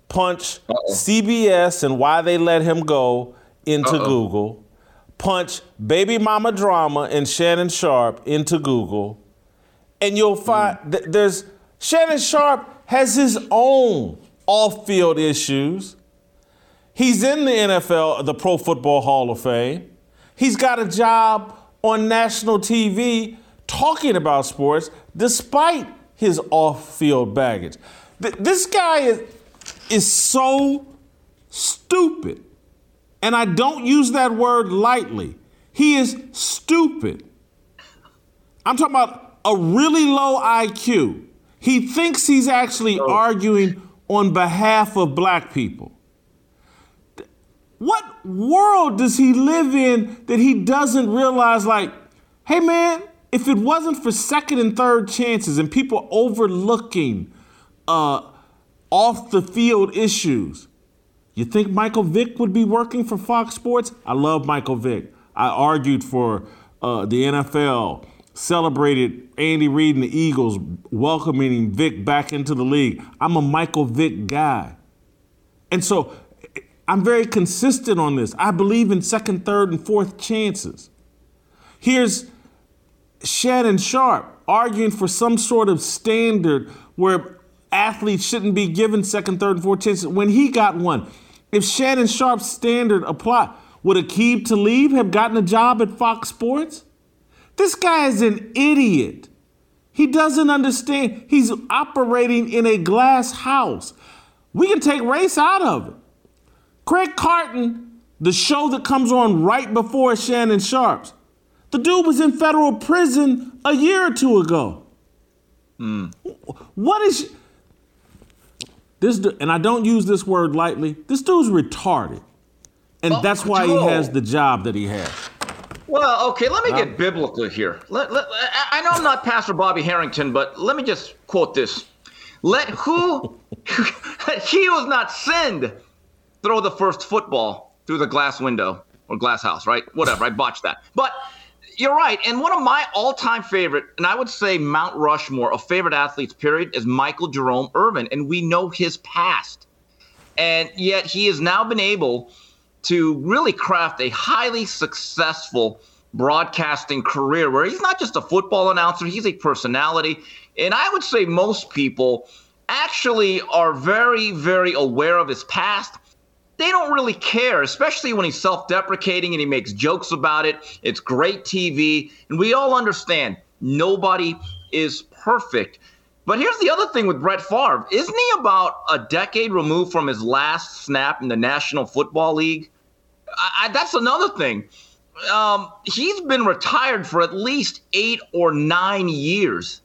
Speaker 5: punch Uh-oh. CBS and why they let him go into Uh-oh. Google, punch Baby Mama Drama and Shannon Sharpe into Google, and you'll find mm. th- there's Shannon Sharpe has his own off-field issues. He's in the NFL, the Pro Football Hall of Fame. He's got a job on national TV talking about sports despite his off-field baggage. Th- this guy is is so stupid. And I don't use that word lightly. He is stupid. I'm talking about a really low IQ. He thinks he's actually oh. arguing on behalf of black people. What world does he live in that he doesn't realize, like, hey man, if it wasn't for second and third chances and people overlooking uh, off the field issues, you think Michael Vick would be working for Fox Sports? I love Michael Vick. I argued for uh, the NFL, celebrated Andy Reid and the Eagles welcoming Vick back into the league. I'm a Michael Vick guy. And so I'm very consistent on this. I believe in second, third, and fourth chances. Here's Shannon Sharpe arguing for some sort of standard where athletes shouldn't be given second, third, and fourth chances when he got one. If Shannon Sharpe's standard apply, would Aqib Talib have gotten a job at Fox Sports? This guy is an idiot. He doesn't understand. He's operating in a glass house. We can take race out of it. Craig Carton, the show that comes on right before Shannon Sharpe's, the dude was in federal prison a year or two ago. Hmm. What is this? And I don't use this word lightly. This dude's retarded, and
Speaker 8: Well,
Speaker 5: that's why he has the job that he has.
Speaker 8: Well, okay, let me get um, biblical here. Let, let, I know I'm not Pastor Bobby Harrington, but let me just quote this. Let who he was not sinned throw the first football through the glass window or glass house, right? Whatever, I botched that. But you're right. And one of my all time favorite, and I would say Mount Rushmore of favorite athletes, period, is Michael Jerome Irvin. And we know his past. And yet he has now been able to really craft a highly successful broadcasting career where he's not just a football announcer, he's a personality. And I would say most people actually are very, very aware of his past. They don't really care, especially when he's self deprecating and he makes jokes about it. It's great TV. And we all understand nobody is perfect. But here's the other thing with Brett Favre. Isn't he about a decade removed from his last snap in the National Football League? I, I, that's another thing. Um, he's been retired for at least eight or nine years.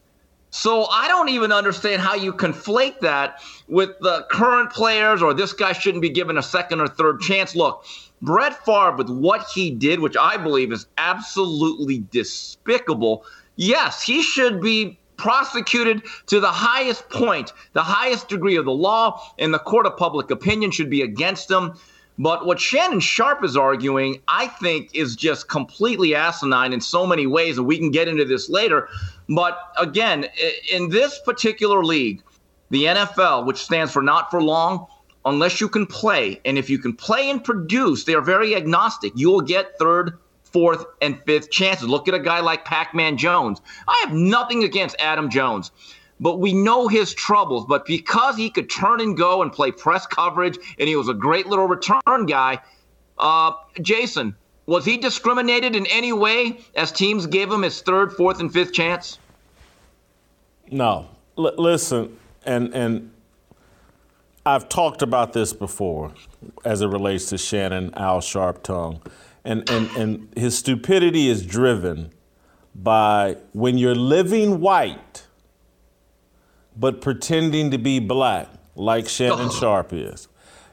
Speaker 8: So I don't even understand how you conflate that with the current players or this guy shouldn't be given a second or third chance. Look, Brett Favre, with what he did, which I believe is absolutely despicable, yes, he should be prosecuted to the highest point, the highest degree of the law, and the court of public opinion should be against him. But what Shannon Sharpe is arguing, I think, is just completely asinine in so many ways, and we can get into this later. But again, in this particular league, the NFL, which stands for not for long, unless you can play, and if you can play and produce, they are very agnostic. You will get third, fourth, and fifth chances. Look at a guy like Pac Man Jones. I have nothing against Adam Jones but we know his troubles. But because he could turn and go and play press coverage, and he was a great little return guy, uh, Jason, was he discriminated in any way as teams gave him his third, fourth, and fifth chance?
Speaker 5: No, L- listen, and and I've talked about this before, as it relates to Shannon Al Sharp Tongue, and and and his stupidity is driven by when you're living white, but pretending to be black, like Shannon Sharpe is.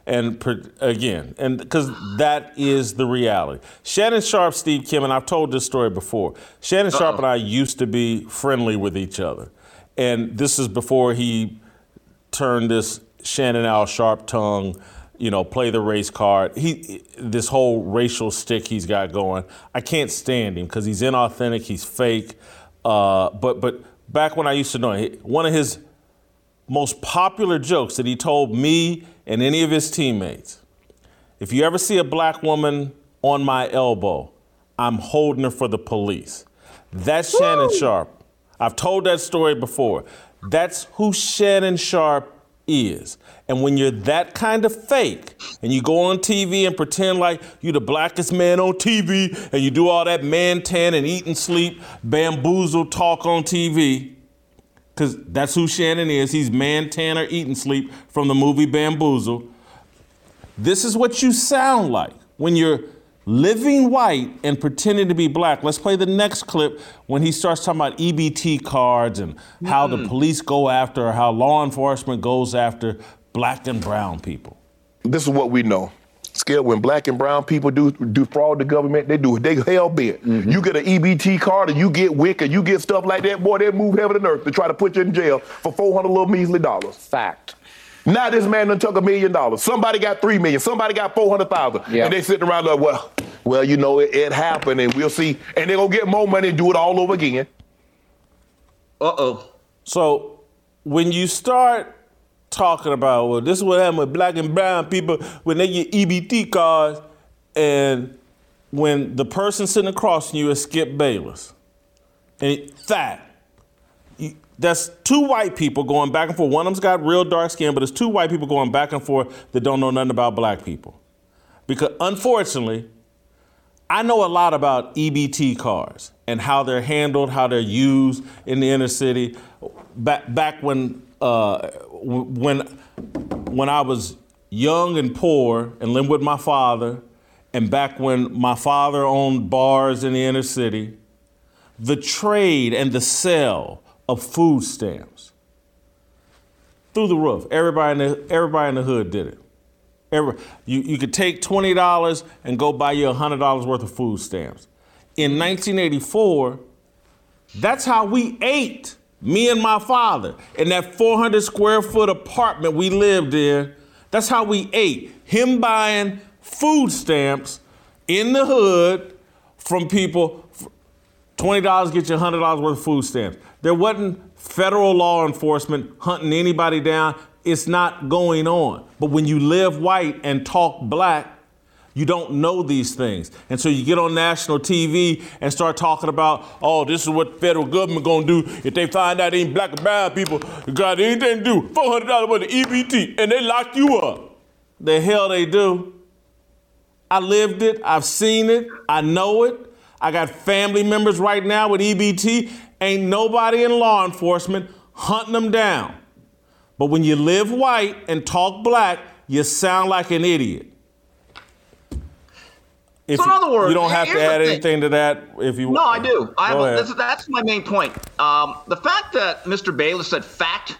Speaker 5: And per, again, and because that is the reality. Shannon Sharpe, Steve Kim, and I've told this story before. Shannon uh-uh. Sharpe and I used to be friendly with each other. And this is before he turned this Shannon Al Sharp tongue, you know, play the race card. He this whole racial stick he's got going. I can't stand him because he's inauthentic, he's fake. Uh, but but back when I used to know him, one of his most popular jokes that he told me and any of his teammates. If you ever see a black woman on my elbow, I'm holding her for the police. That's Shannon Sharpe. I've told that story before. That's who Shannon Sharpe is. And when you're that kind of fake and you go on TV and pretend like you're the blackest man on TV and you do all that man tan and eat and sleep, bamboozle talk on TV, because that's who Shannon is. He's man tan or eat and sleep from the movie Bamboozle. This is what you sound like when you're living white and pretending to be black. Let's play the next clip when he starts talking about EBT cards and how the hmm. police go after or how law enforcement goes after black and brown people.
Speaker 7: This is what we know. Scared when black and brown people do do fraud the government, they do it. they hell bent. Mm-hmm. You get an EBT card and you get WIC and you get stuff like that, boy, they move heaven and earth to try to put you in jail for 400 little measly dollars.
Speaker 9: Fact.
Speaker 7: Now this man done took a million dollars. Somebody got three million. Somebody got 400,000.
Speaker 9: Yeah.
Speaker 7: And they sitting around like, well, well, you know, it, it happened and we'll see. And they're going to get more money and do it all over again.
Speaker 8: Uh oh.
Speaker 5: So when you start talking about, well, this is what happened with black and brown people when they get EBT cards, and when the person sitting across from you is Skip Bayless, and that, you- that's two white people going back and forth. One of them's got real dark skin, but it's two white people going back and forth that don't know nothing about black people. Because unfortunately, I know a lot about EBT cars and how they're handled, how they're used in the inner city. Back back when uh, when when I was young and poor and lived with my father, and back when my father owned bars in the inner city, the trade and the sale of food stamps through the roof. Everybody in the everybody in the hood did it. Every, you, you could take $20 and go buy you $100 worth of food stamps. In 1984, that's how we ate, me and my father, in that 400 square foot apartment we lived in. That's how we ate. Him buying food stamps in the hood from people. $20 get you $100 worth of food stamps. There wasn't federal law enforcement hunting anybody down. It's not going on. But when you live white and talk black, you don't know these things. And so you get on national TV and start talking about, oh, this is what the federal government gonna do if they find out ain't black and brown people got anything to do. $400 worth of EBT and they lock you up. The hell they do. I lived it, I've seen it, I know it. I got family members right now with EBT. Ain't nobody in law enforcement hunting them down. But when you live white and talk black, you sound like an idiot. If
Speaker 8: So in other words,
Speaker 5: you don't have to add anything to that, if you
Speaker 8: No, I do. I have a,
Speaker 5: ahead.
Speaker 8: that's, that's my main point. Um, the fact that Mr. Bayless said fact,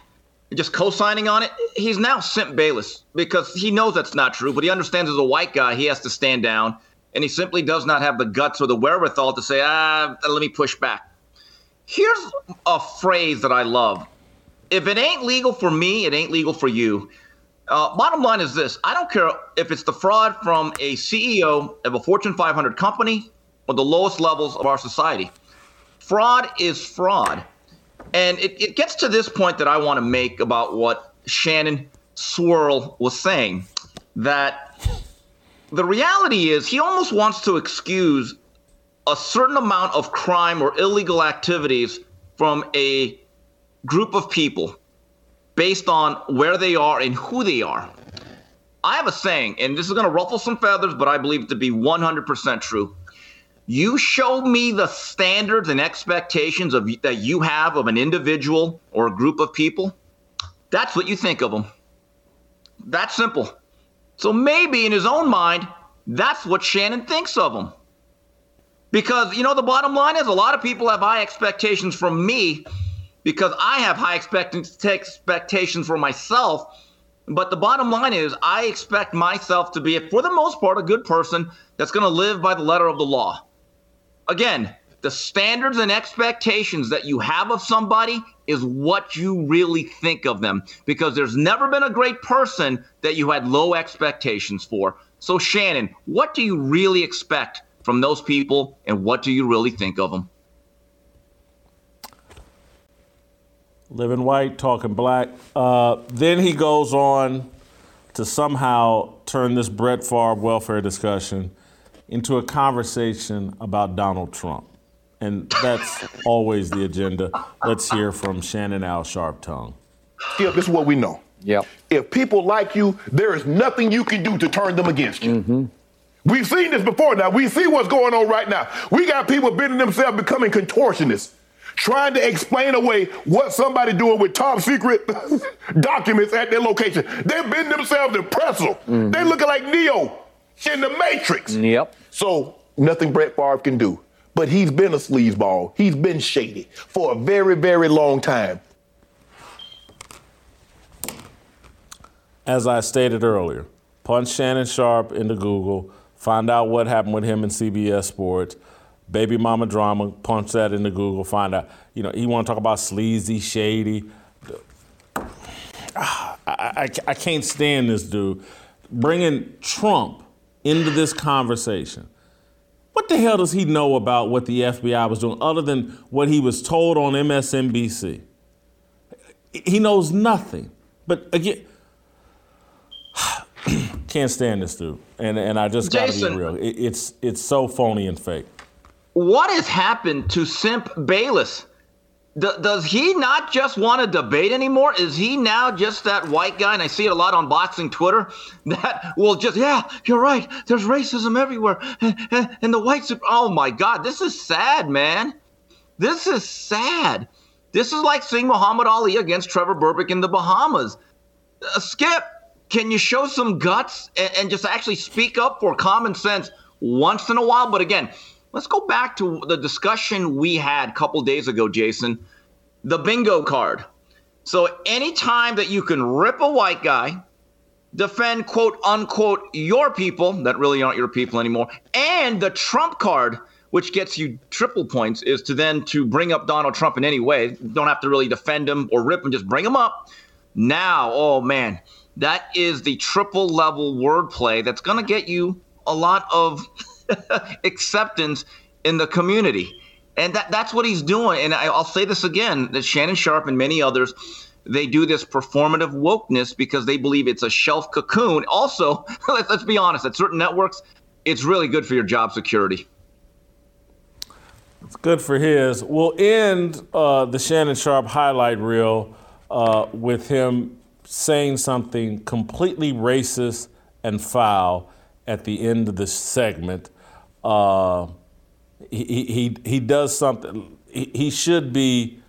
Speaker 8: just co-signing on it, he's now sent Bayless because he knows that's not true, but he understands as a white guy he has to stand down, and he simply does not have the guts or the wherewithal to say, ah, let me push back. Here's a phrase that I love: If it ain't legal for me, it ain't legal for you. Uh, bottom line is this: I don't care if it's the fraud from a CEO of a Fortune 500 company or the lowest levels of our society. Fraud is fraud, and it, it gets to this point that I want to make about what Shannon Swirl was saying. That the reality is he almost wants to excuse a certain amount of crime or illegal activities from a group of people based on where they are and who they are. I have a saying, and this is going to ruffle some feathers, but I believe it to be 100% true. You show me the standards and expectations of that you have of an individual or a group of people. That's what you think of them. That's simple. So maybe in his own mind, that's what Shannon thinks of him. Because you know the bottom line is a lot of people have high expectations from me because I have high expect- expectations for myself. But the bottom line is, I expect myself to be, for the most part, a good person that's going to live by the letter of the law. Again, the standards and expectations that you have of somebody is what you really think of them because there's never been a great person that you had low expectations for. So, Shannon, what do you really expect from those people and what do you really think of them?
Speaker 5: living white, talking black. Uh, then he goes on to somehow turn this Brett Favre welfare discussion into a conversation about Donald Trump. And that's always the agenda. Let's hear from Shannon Al Sharp Tongue.
Speaker 7: Skip, this is what we know.
Speaker 9: Yep.
Speaker 7: If people like you, there is nothing you can do to turn them against you.
Speaker 9: Mm-hmm.
Speaker 7: We've seen this before now. We see what's going on right now. We got people bending themselves, becoming contortionists, trying to explain away what somebody doing with top secret documents at their location. They're bending themselves in pretzel.
Speaker 9: Mm-hmm.
Speaker 7: They looking like Neo in the Matrix.
Speaker 9: Yep.
Speaker 7: So nothing Brett Favre can do. But he's been a sleazeball. He's been shady for a very, very long time.
Speaker 5: As I stated earlier, punch Shannon Sharpe into Google, find out what happened with him in CBS Sports. Baby mama drama, punch that into Google, find out. You know, he want to talk about sleazy, shady. Ah, I, I, I can't stand this dude bringing Trump into this conversation. What the hell does he know about what the FBI was doing other than what he was told on MSNBC? He knows nothing. But again, can't stand this dude. And and I just gotta
Speaker 8: Jason.
Speaker 5: be real. It, it's it's so phony and fake.
Speaker 8: What has happened to Simp Bayless? D- does he not just want to debate anymore? Is he now just that white guy? And I see it a lot on boxing Twitter that will just, yeah, you're right. There's racism everywhere. And, the whites, oh my God, this is sad, man. This is sad. This is like seeing Muhammad Ali against Trevor Berbick in the Bahamas. Uh, Skip, can you show some guts and, and just actually speak up for common sense once in a while? But again, let's go back to the discussion we had a couple days ago, Jason. The bingo card. So anytime that you can rip a white guy, defend quote unquote your people that really aren't your people anymore, and the Trump card, which gets you triple points, is to then to bring up Donald Trump in any way. You don't have to really defend him or rip him, just bring him up. Now, oh man, that is the triple level wordplay that's going to get you a lot of acceptance in the community. And that, that's what he's doing. And I, I'll say this again that Shannon Sharpe and many others, they do this performative wokeness because they believe it's a shelf cocoon. Also, let's, let's be honest, at certain networks, it's really good for your job security.
Speaker 5: It's good for his. We'll end uh, the Shannon Sharpe highlight reel uh, with him saying something completely racist and foul at the end of the segment. Uh, he, he, he does something, he, he should be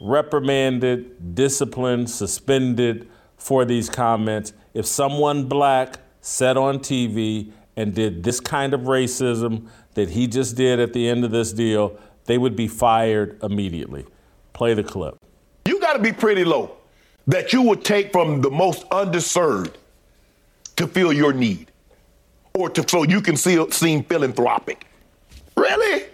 Speaker 5: reprimanded, disciplined, suspended for these comments. If someone black said on TV and did this kind of racism that he just did at the end of this deal, they would be fired immediately. Play the clip.
Speaker 7: You got to be pretty low that you would take from the most underserved to fill your need or to so you can see, seem philanthropic. Really?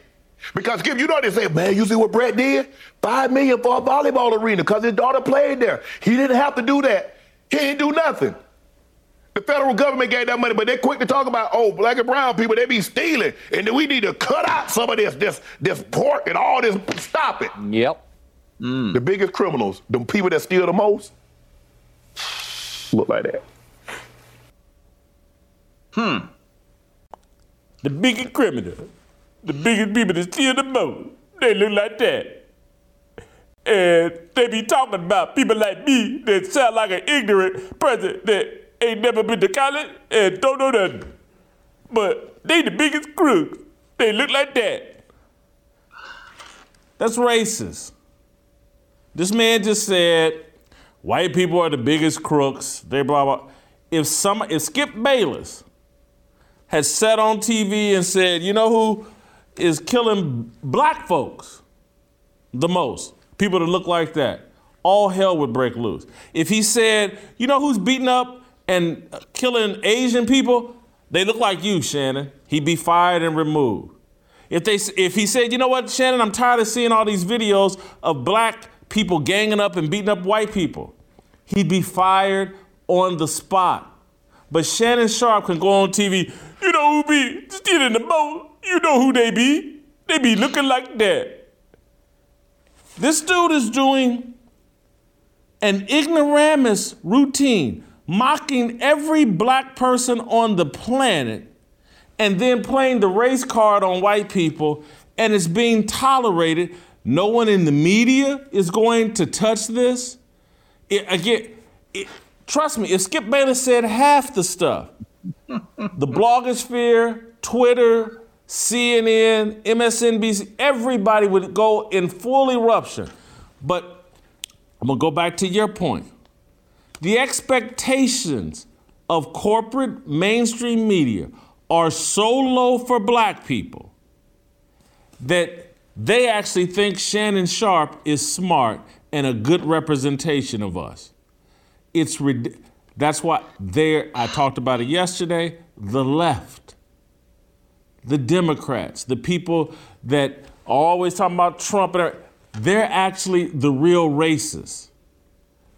Speaker 7: Because Skip, you know they say, man, you see what Brett did? Five million for a volleyball arena because his daughter played there. He didn't have to do that. He didn't do nothing. The federal government gave that money, but they're quick to talk about, oh, black and brown people, they be stealing. And then we need to cut out some of this, this, this pork and all this. Stop it.
Speaker 9: Yep.
Speaker 7: The biggest criminals, the people that steal the most, look like that.
Speaker 5: Hmm. The biggest criminal, the biggest people that steal the most, they look like that. And they be talking about people like me that sound like an ignorant person that ain't never been to college and don't know nothing. But they the biggest crooks. They look like that. That's racist. This man just said white people are the biggest crooks. They blah blah. If some if Skip Bayless had sat on TV and said, you know who is killing black folks the most? People that look like that. All hell would break loose. If he said, you know who's beating up and killing Asian people? They look like you, Shannon. He'd be fired and removed. If they if he said, you know what, Shannon, I'm tired of seeing all these videos of black people ganging up and beating up white people, he'd be fired on the spot. But Shannon Sharpe can go on TV. You know who be stealing the boat? You know who they be? They be looking like that. This dude is doing an ignoramus routine, mocking every black person on the planet, and then playing the race card on white people, and it's being tolerated. No one in the media is going to touch this. It, again, it, trust me, if Skip Bayless said half the stuff, the blogosphere, Twitter, CNN, MSNBC, everybody would go in full eruption. But I'm gonna go back to your point. The expectations of corporate mainstream media are so low for black people that they actually think Shannon Sharpe is smart and a good representation of us. It's that's why there I talked about it yesterday, the left, the Democrats, the people that always talking about Trump and they're actually the real racists.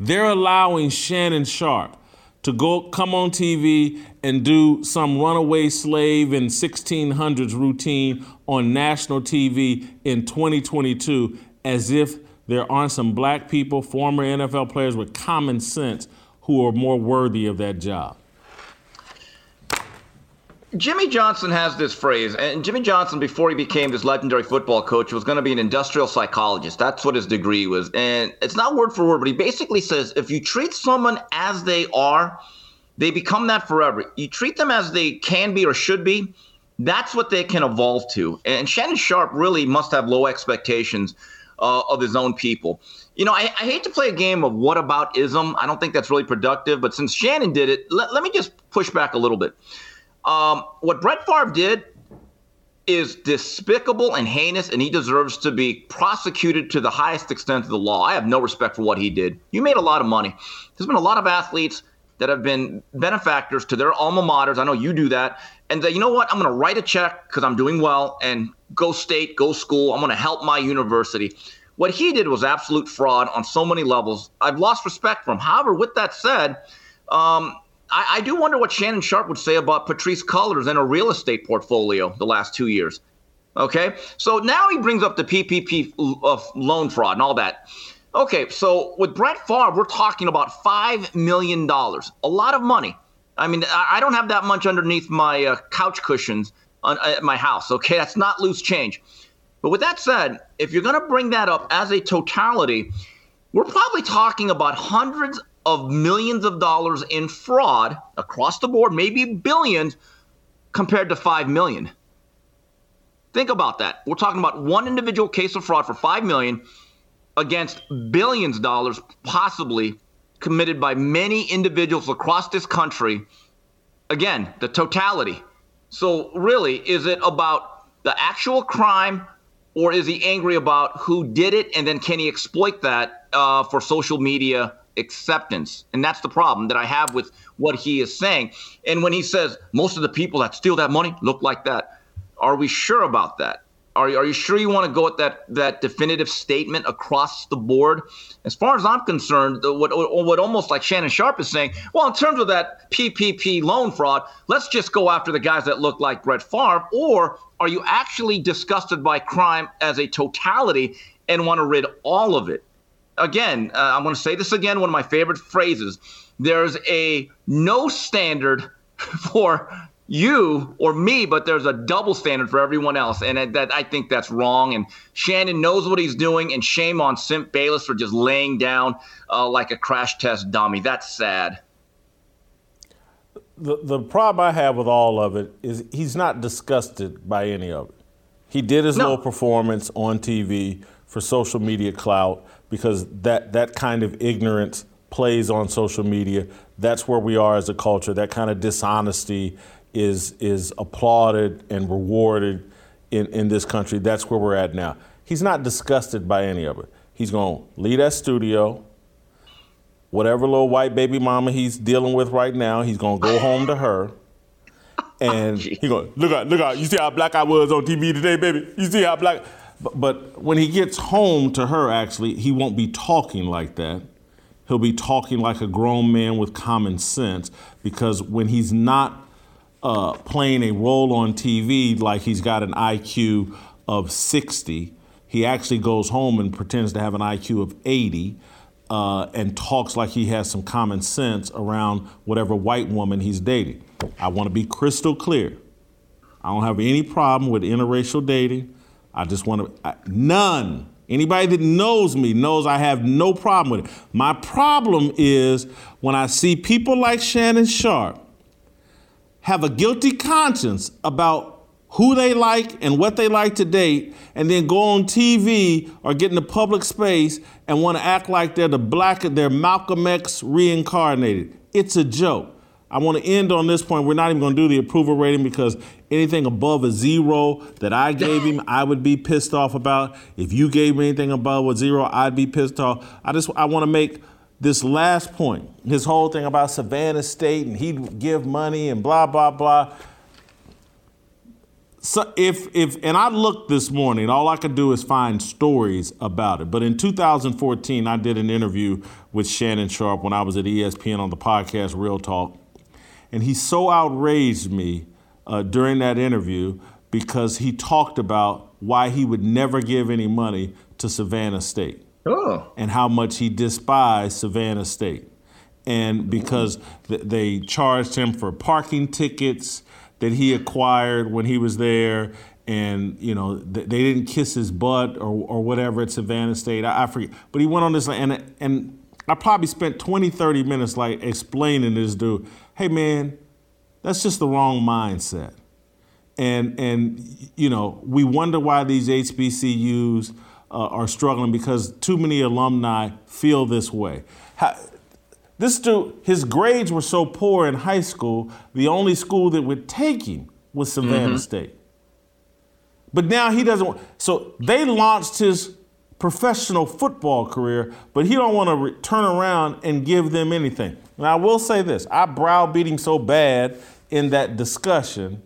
Speaker 5: They're allowing Shannon Sharpe to go come on TV and do some runaway slave in 1600s routine on national TV in 2022 as if there aren't some black people, former NFL players with common sense who are more worthy of that job.
Speaker 8: Jimmy Johnson has this phrase, and Jimmy Johnson, before he became this legendary football coach, was going to be an industrial psychologist. That's what his degree was. And it's not word for word, but he basically says if you treat someone as they are, they become that forever. You treat them as they can be or should be, that's what they can evolve to. And Shannon Sharpe really must have low expectations uh, of his own people. You know, I, I, hate to play a game of what about ism. I don't think that's really productive. But since Shannon did it, let, let me just push back a little bit. Um, what Brett Favre did is despicable and heinous, and he deserves to be prosecuted to the highest extent of the law. I have no respect for what he did. You made a lot of money. There's been a lot of athletes that have been benefactors to their alma maters. I know you do that. And that, you know what? I'm going to write a check because I'm doing well and go state, go school. I'm going to help my university. What he did was absolute fraud on so many levels. I've lost respect for him. However, with that said, um, I, I, do wonder what Shannon Sharpe would say about Patrisse Cullors and a real estate portfolio the last two years. Okay, so now he brings up the PPP uh, loan fraud and all that. Okay, so with Brett Favre, we're talking about five million dollars, a lot of money. I mean, I don't have that much underneath my uh, couch cushions on, at my house. Okay, that's not loose change. But with that said, if you're going to bring that up as a totality, we're probably talking about hundreds of millions of dollars in fraud across the board, maybe billions, compared to 5 million. Think about that. We're talking about one individual case of fraud for 5 million against billions of dollars possibly committed by many individuals across this country. Again, the totality. So really, is it about the actual crime or is he angry about who did it and then can he exploit that uh, for social media acceptance. And that's the problem that I have with what he is saying. And when he says most of the people that steal that money look like that, are we sure about that? Are, are you sure you want to go with that that definitive statement across the board? As far as I'm concerned, what what almost like Shannon Sharpe is saying, well, in terms of that PPP loan fraud, let's just go after the guys that look like Brett Favre. Or are you actually disgusted by crime as a totality and want to rid all of it? again, uh, I'm going to say this again, one of my favorite phrases. There's a no standard for you or me, but there's a double standard for everyone else. And that I think that's wrong. And Shannon knows what he's doing. And shame on Simp Bayless for just laying down uh, like a crash test dummy. That's sad.
Speaker 5: The, the problem I have with all of it is he's not disgusted by any of it. He did his no. little performance on TV for social media clout because that that kind of ignorance plays on social media. That's where we are as a culture. That kind of dishonesty is is applauded and rewarded in, in this country. That's where we're at now. He's not disgusted by any of it. He's gonna leave that studio. Whatever little white baby mama he's dealing with right now, he's gonna go home to her. Oh, and he going, look out, look out. You see how black I was on TV today, baby? You see how black but, but when he gets home to her, actually, he won't be talking like that. He'll be talking like a grown man with common sense because when he's not uh, playing a role on TV like he's got an IQ of 60, he actually goes home and pretends to have an IQ of 80 uh, and talks like he has some common sense around whatever white woman he's dating. I want to be crystal clear. I don't have any problem with interracial dating. I just want to, I, none, Anybody that knows me knows I have no problem with it. My problem is when I see people like Shannon Sharpe have a guilty conscience about who they like and what they like to date, and then go on TV or get in the public space and want to act like they're the black, they're Malcolm X reincarnated. It's a joke. I want to end on this point. We're not even going to do the approval rating because anything above a zero that I gave him, I would be pissed off about. If you gave me anything above a zero, I'd be pissed off. I just I want to make this last point. His whole thing about Savannah State and he'd give money and blah blah blah. So if if and I looked this morning, all I could do is find stories about it. But in 2014, I did an interview with Shannon Sharpe when I was at ESPN on the podcast Real Talk, and he so outraged me uh, during that interview because he talked about why he would never give any money to Savannah State
Speaker 8: Oh.
Speaker 5: and how much he despised Savannah State. And because th- they charged him for parking tickets that he acquired when he was there, and you know th- they didn't kiss his butt or, or whatever at Savannah State. I, I forget, but he went on this and and I probably spent 20, 30 minutes like explaining this dude. Hey man, that's just the wrong mindset. And and you know we wonder why these HBCUs uh, are struggling because too many alumni feel this way. How, this dude, his grades were so poor in high school, the only school that would take him was Savannah State. But now he doesn't. want- So they launched his professional football career, but he don't want to re- turn around and give them anything. Now I will say this: I browbeat him so bad in that discussion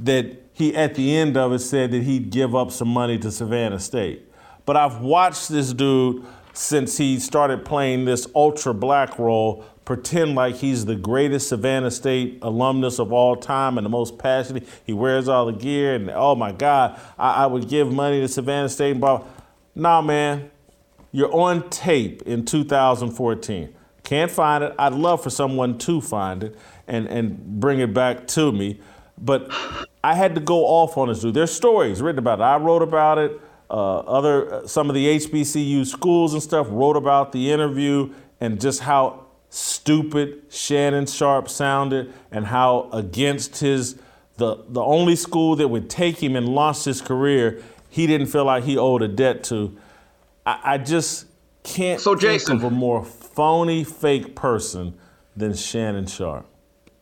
Speaker 5: that he, at the end of it, said that he'd give up some money to Savannah State. But I've watched this dude since he started playing this ultra black role pretend like he's the greatest Savannah State alumnus of all time and the most passionate. He wears all the gear, and oh my God, I, I would give money to Savannah State. Blah. Nah, man, you're on tape in 2014. Can't find it. I'd love for someone to find it and, and bring it back to me. But I had to go off on this dude. There's stories written about it. I wrote about it. Uh, other some of the HBCU schools and stuff wrote about the interview and just how stupid Shannon Sharpe sounded and how against his the the only school that would take him and launch his career, he didn't feel like he owed a debt to. I, I just can't
Speaker 8: So,
Speaker 5: think
Speaker 8: Jason-
Speaker 5: of a more phony, fake person than Shannon Sharpe.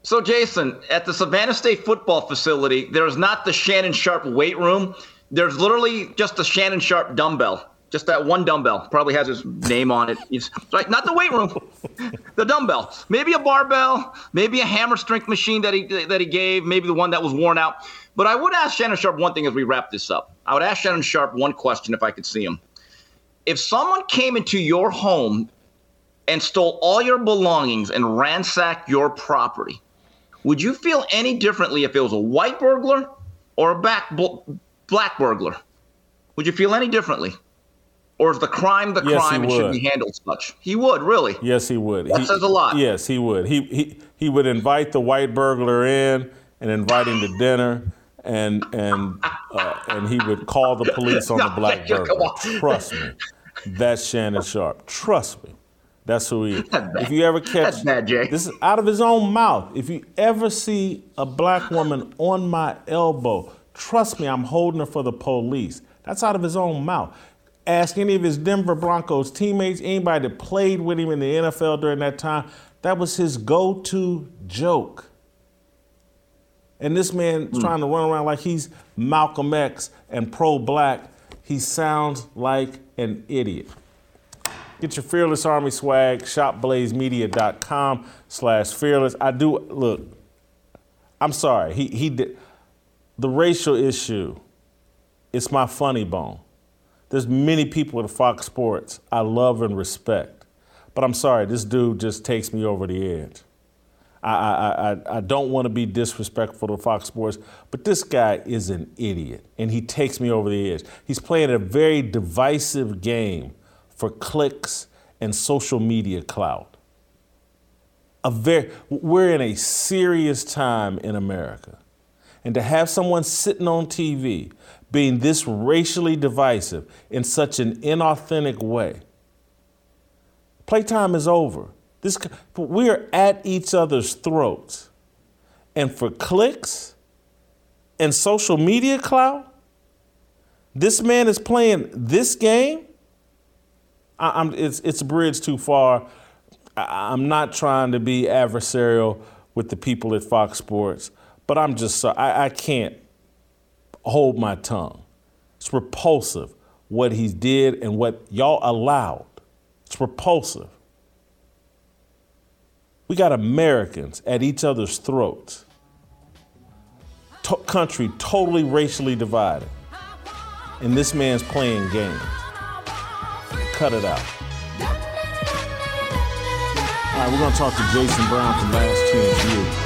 Speaker 8: So, Jason, at the Savannah State football facility, there's not the Shannon Sharpe weight room. There's literally just a Shannon Sharpe dumbbell. Just that one dumbbell. Probably has his name on it. Right, not the weight room, the dumbbell. Maybe a barbell, maybe a hammer strength machine that he that he gave, maybe the one that was worn out. But I would ask Shannon Sharpe one thing as we wrap this up. I would ask Shannon Sharpe one question if I could see him. If someone came into your home and stole all your belongings and ransacked your property, would you feel any differently if it was a white burglar or a back bl- black burglar? Would you feel any differently? Or is the crime the
Speaker 5: Yes,
Speaker 8: crime and should be handled such? He would, really.
Speaker 5: Yes, he would.
Speaker 8: That
Speaker 5: he,
Speaker 8: says a lot.
Speaker 5: Yes, he would. He he he would invite the white burglar in and invite him to dinner, and and uh, and he would call the police on the black burglar. Trust me, that's Shannon Sharpe. Trust me, that's who he is. If you ever catch
Speaker 8: bad,
Speaker 5: this is out of his own mouth. If you ever see a black woman on my elbow, trust me, I'm holding her for the police. That's out of his own mouth. Ask any of his Denver Broncos teammates, anybody that played with him in the NFL during that time, that was his go to joke. And this man's hmm. trying to run around like he's Malcolm X and pro black. He sounds like an idiot. Get your Fearless Army swag, shopblazemedia.com slash fearless. I do, look, I'm sorry. He, he did, the racial issue, it's my funny bone. There's many people at Fox Sports I love and respect. But I'm sorry, this dude just takes me over the edge. I, I, I, I don't want to be disrespectful to Fox Sports, but this guy is an idiot, and he takes me over the edge. He's playing a very divisive game for clicks and social media clout. A very, we're in a serious time in America. And to have someone sitting on TV being this racially divisive in such an inauthentic way, playtime is over. This, we are at each other's throats. And for clicks and social media clout, this man is playing this game. I, it's, it's a bridge too far. I, I'm not trying to be adversarial with the people at Fox Sports, but I'm just sorry. I, I can't hold my tongue. It's repulsive what he did and what y'all allowed. It's repulsive. We got Americans at each other's throats. Country totally racially divided. And this man's playing games. Cut it out. All right, we're going to talk to Jason Brown from Last Chance U.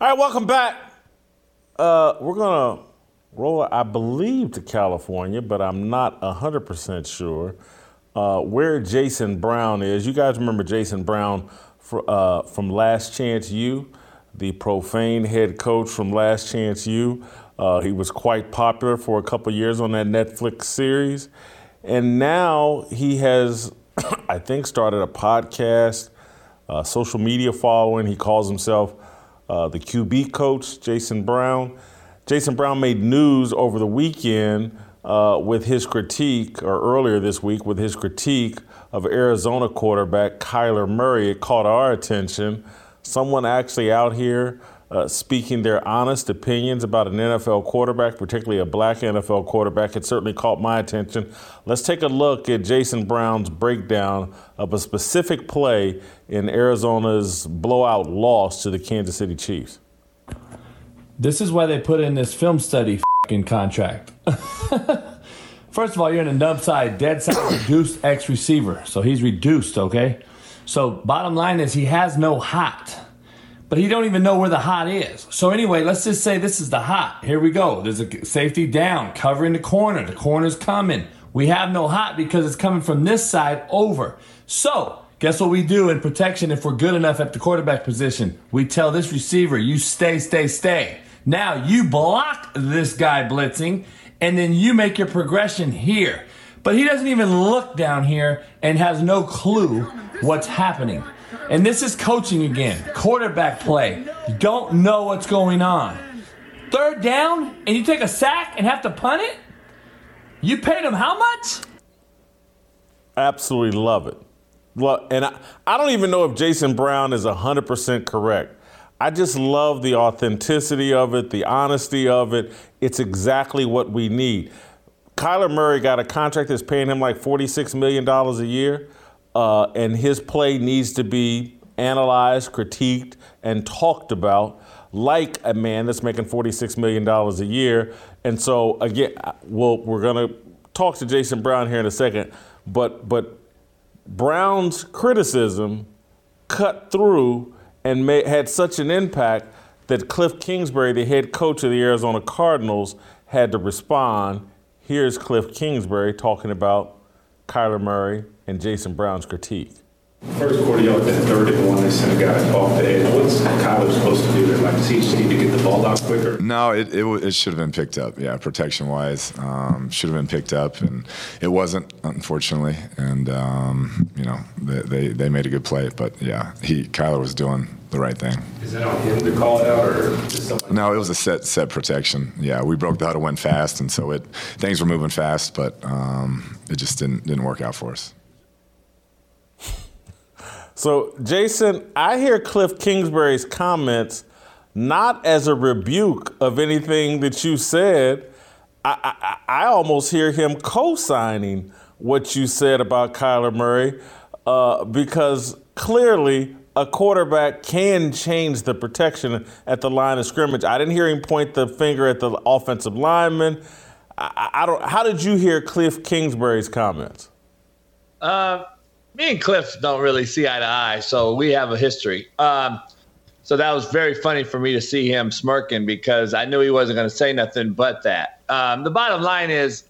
Speaker 5: All right, welcome back. Uh, we're going to roll, I believe, to California, but I'm not 100% sure uh, where Jason Brown is. You guys remember Jason Brown for, uh, from Last Chance U, the profane head coach from Last Chance U. Uh, he was quite popular for a couple years on that Netflix series. And now he has, I think, started a podcast, social media following. He calls himself uh, the QB coach, Jason Brown. Jason Brown made news over the weekend uh, with his critique, or earlier this week with his critique of Arizona quarterback Kyler Murray. It caught our attention. Someone actually out here uh, speaking their honest opinions about an NFL quarterback, particularly a black NFL quarterback. It certainly caught my attention. Let's take a look at Jason Brown's breakdown of a specific play in Arizona's blowout loss to the Kansas City Chiefs.
Speaker 10: This is why they put in this film study contract. First of all, you're in a nub side, dead side, reduced X receiver. So he's reduced, okay? So bottom line is he has no hot but he don't even know where the hot is. So anyway, let's just say this is the hot. Here we go. There's a safety down, covering the corner. The corner's coming. We have no hot because it's coming from this side over. So guess what we do in protection if we're good enough at the quarterback position? We tell this receiver, you stay, stay, stay. Now you block this guy blitzing, and then you make your progression here. But he doesn't even look down here and has no clue what's happening. And this is coaching again. Quarterback play. You don't know what's going on. Third down, and you take a sack and have to punt it? You paid him how much?
Speaker 5: Absolutely love it. Well, and I, I don't even know if Jason Brown is 100% correct. I just love the authenticity of it, the honesty of it. It's exactly what we need. Kyler Murray got a contract that's paying him like $46 million a year uh, and his play needs to be analyzed, critiqued, and talked about like a man that's making $46 million a year. And so, again, we're going to talk to Jason Brown here in a second, but, but Brown's criticism cut through and had such an impact that Cliff Kingsbury, the head coach of the Arizona Cardinals, had to respond. Here's Cliff Kingsbury talking about Kyler Murray and Jason Brown's critique.
Speaker 11: First quarter, y'all did third and one. They sent a guy off the edge. What's Kyler supposed to do there? Like, does he just need to get the ball out quicker?
Speaker 12: No, it, it, it should have been picked up. Yeah, protection wise, um, should have been picked up, and it wasn't, unfortunately. And um, you know, they, they, they made a good play, but yeah, he Kyler was doing the right thing.
Speaker 11: Is that on him to call it out, or
Speaker 12: No, it was a set set protection. Yeah, we broke the huddle, went fast, and so it things were moving fast, but um, it just didn't didn't work out for us.
Speaker 5: So, Jason, I hear Cliff Kingsbury's comments not as a rebuke of anything that you said. I, I, I almost hear him co-signing what you said about Kyler Murray uh, because clearly a quarterback can change the protection at the line of scrimmage. I didn't hear him point the finger at the offensive lineman. I, I don't. How did you hear Cliff Kingsbury's comments?
Speaker 10: Uh, me and Cliff don't really see eye to eye, so we have a history. Um, so that was very funny for me to see him smirking because I knew he wasn't going to say nothing but that. Um, the bottom line is,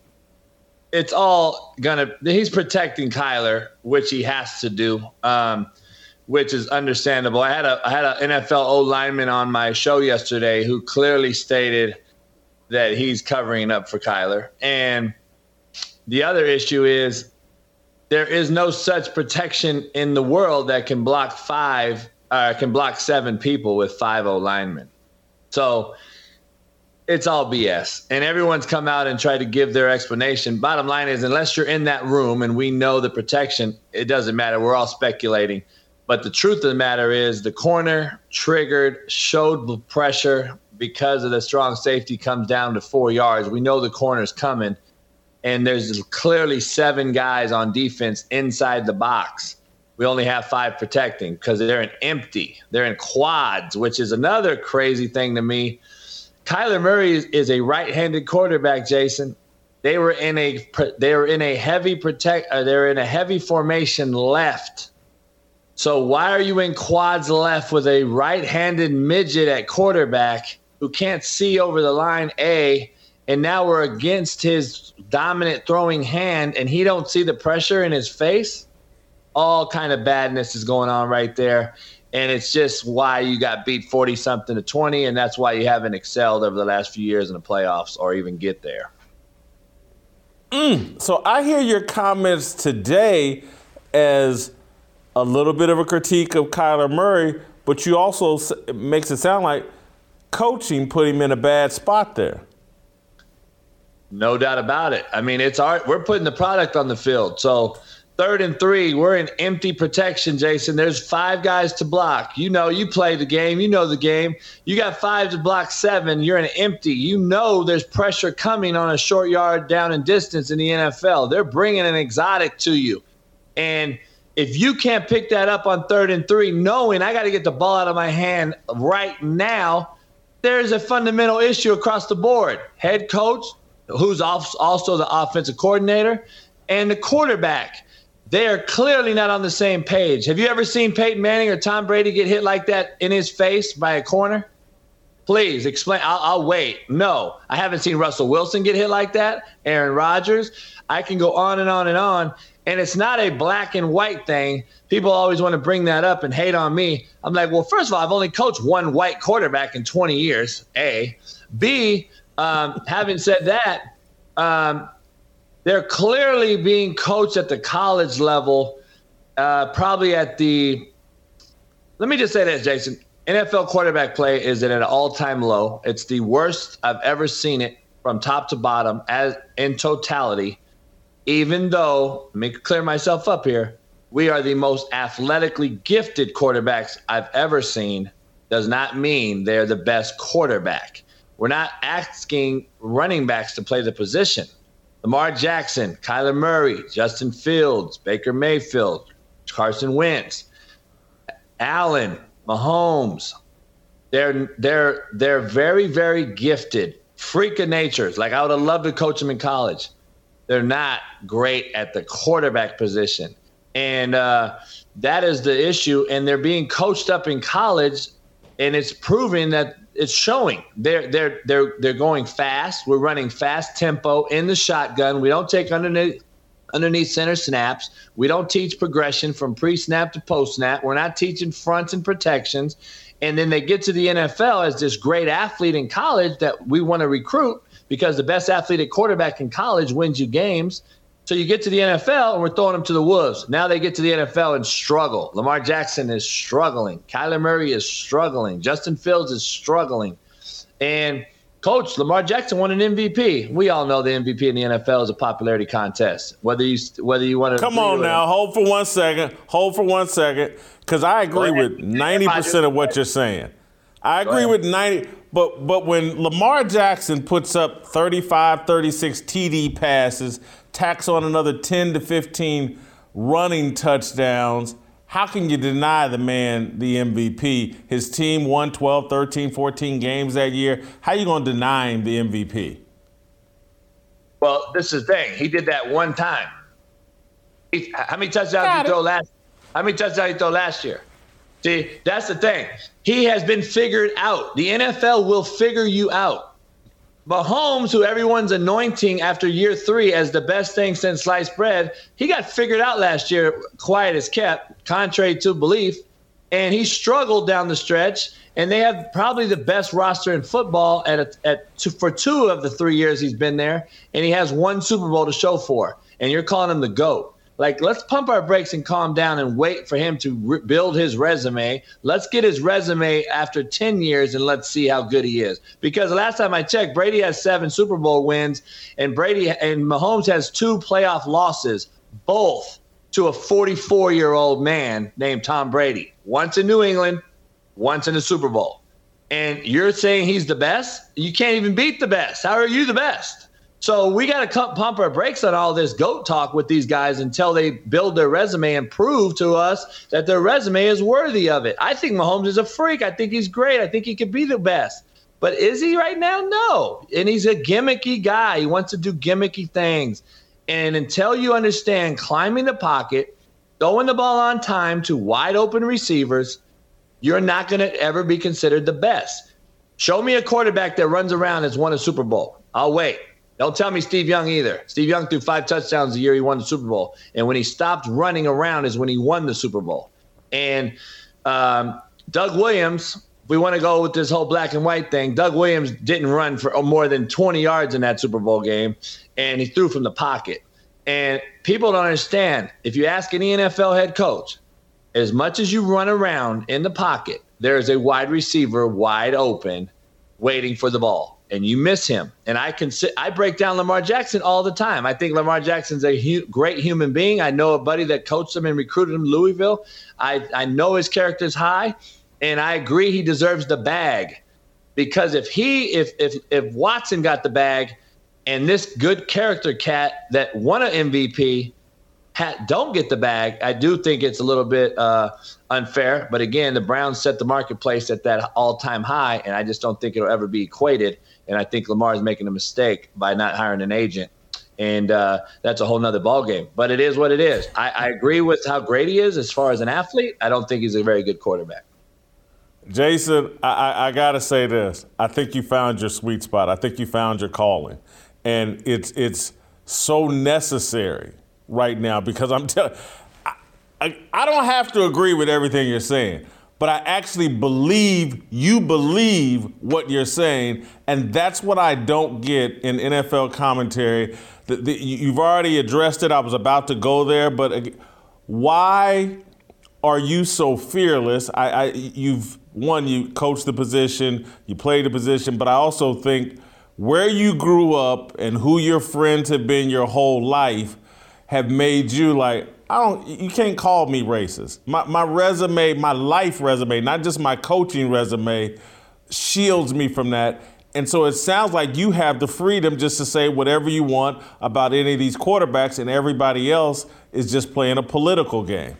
Speaker 10: it's all gonna. He's protecting Kyler, which he has to do, um, which is understandable. I had a I had an NFL O lineman on my show yesterday who clearly stated that he's covering up for Kyler, and the other issue is there is no such protection in the world that can block five uh, can block seven people with five O linemen. So it's all BS. And everyone's come out and tried to give their explanation. Bottom line is, unless you're in that room and we know the protection, it doesn't matter. We're all speculating. But the truth of the matter is, the corner triggered, showed the pressure because of the strong safety comes down to four yards. We know the corner's coming. And there's clearly seven guys on defense inside the box. We only have five protecting because they're in empty. They're in quads, which is another crazy thing to me Kyler Murray is, is a right-handed quarterback, Jason. They were in a they were in a heavy protect uh, they're in a heavy formation left. So why are you in quads left with a right-handed midget at quarterback who can't see over the line A and now we're against his dominant throwing hand and he don't see the pressure in his face? All kind of badness is going on right there. And it's just why you got beat 40 something to 20 and that's why you haven't excelled over the last few years in the playoffs or even get there.
Speaker 5: Mm, so i hear your comments today as a little bit of a critique of kyler murray but you also makes it sound like coaching put him in a bad spot there
Speaker 10: no doubt about it i mean it's our we're putting the product on the field so Third and three, we're in empty protection, Jason. There's five guys to block. You know, you play the game, you know the game. You got five to block seven, you're in empty. You know there's pressure coming on a short yard down in distance in the NFL. They're bringing an exotic to you. And if you can't pick that up on third and three, knowing I got to get the ball out of my hand right now, there's a fundamental issue across the board. Head coach, who's also the offensive coordinator, and the quarterback they are clearly not on the same page. Have you ever seen Peyton Manning or Tom Brady get hit like that in his face by a corner? Please explain. I'll, I'll, wait. No, I haven't seen Russell Wilson get hit like that. Aaron Rodgers. I can go on and on and on. And it's not a black and white thing. People always want to bring that up and hate on me. I'm like, well, first of all, I've only coached one white quarterback in 20 years. A. B. Um, having said that, um, they're clearly being coached at the college level, uh, probably at the. Let me just say this, Jason. NFL quarterback play is at an all-time low. It's the worst I've ever seen it from top to bottom as in totality. Even though, let me clear myself up here, we are the most athletically gifted quarterbacks I've ever seen. Does not mean they're the best quarterback. We're not asking running backs to play the position. Lamar Jackson, Kyler Murray, Justin Fields, Baker Mayfield, Carson Wentz, Allen, Mahomes. They're they're they're very very gifted, freak of natures. Like I would have loved to coach them in college. They're not great at the quarterback position, and uh, that is the issue. And they're being coached up in college, and it's proving that it's showing. They're they're they're they're going fast. We're running fast tempo in the shotgun. We don't take underneath underneath center snaps. We don't teach progression from pre-snap to post-snap. We're not teaching fronts and protections. And then they get to the NFL as this great athlete in college that we want to recruit because the best athletic quarterback in college wins you games. So you get to the NFL and we're throwing them to the wolves. Now they get to the NFL and struggle. Lamar Jackson is struggling. Kyler Murray is struggling. Justin Fields is struggling. And coach Lamar Jackson won an MVP. We all know the MVP in the NFL is a popularity contest. Whether you whether you want to
Speaker 5: come on now, hold for one second, hold for one second, because I agree with ninety percent of what you're saying. I agree with 90, but but when Lamar Jackson puts up 35, 36 TD passes, tacks on another 10 to 15 running touchdowns, how can you deny the man the MVP? His team won 12, 13, 14 games that year. How are you going to deny him the MVP?
Speaker 10: Well, this is the thing. He did that one time. He, how many touchdowns did he throw last? How many touchdowns did he throw last year? See, that's the thing. He has been figured out. The NFL will figure you out. Mahomes, who everyone's anointing after year three as the best thing since sliced bread, he got figured out last year, quiet as kept, contrary to belief. And he struggled down the stretch. And they have probably the best roster in football at, a, at two, for two of the three years he's been there. And he has one Super Bowl to show for. And you're calling him the GOAT. Like, let's pump our brakes and calm down and wait for him to re- build his resume. Let's get his resume after 10 years and let's see how good he is. Because last time I checked, Brady has seven Super Bowl wins, and Brady and Mahomes has two playoff losses, both to a 44 year old man named Tom Brady. Once in New England, once in the Super Bowl. And you're saying he's the best? You can't even beat the best. How are you the best? So we got to pump our brakes on all this goat talk with these guys until they build their resume and prove to us that their resume is worthy of it. I think Mahomes is a freak. I think he's great. I think he could be the best. But is he right now? No. And he's a gimmicky guy. He wants to do gimmicky things. And until you understand climbing the pocket, throwing the ball on time to wide open receivers, you're not going to ever be considered the best. Show me a quarterback that runs around that's won a Super Bowl. I'll wait. Don't tell me Steve Young either. Steve Young threw five touchdowns the year he won the Super Bowl. And when he stopped running around is when he won the Super Bowl. And um, Doug Williams, we want to go with this whole black and white thing. Doug Williams didn't run for more than 20 yards in that Super Bowl game, and he threw from the pocket. And people don't understand. If you ask any NFL head coach, as much as you run around in the pocket, there is a wide receiver wide open waiting for the ball and you miss him. And I can sit, I break down Lamar Jackson all the time. I think Lamar Jackson's a hu- great human being. I know a buddy that coached him and recruited him Louisville. I, I know his character is high, and I agree he deserves the bag because if he if if if Watson got the bag and this good character cat that won an MVP ha- don't get the bag, I do think it's a little bit uh, unfair. But again, the Browns set the marketplace at that all-time high, and I just don't think it'll ever be equated. And I think Lamar is making a mistake by not hiring an agent. And uh, that's a whole nother ballgame. But it is what it is. I, I agree with how great he is as far as an athlete. I don't think he's a very good quarterback.
Speaker 5: Jason, I, I, I got to say this. I think you found your sweet spot. I think you found your calling. And it's, it's so necessary right now because I'm telling I, I, I don't have to agree with everything you're saying, but I actually believe you believe what you're saying, and that's what I don't get in NFL commentary. The, the, you've already addressed it. I was about to go there, but why are you so fearless? I, I you've one, you coached the position, you played the position, but I also think where you grew up and who your friends have been your whole life have made you like I don't you can't call me racist. My my resume, my life resume, not just my coaching resume, shields me from that. And so it sounds like you have the freedom just to say whatever you want about any of these quarterbacks and everybody else is just playing a political game.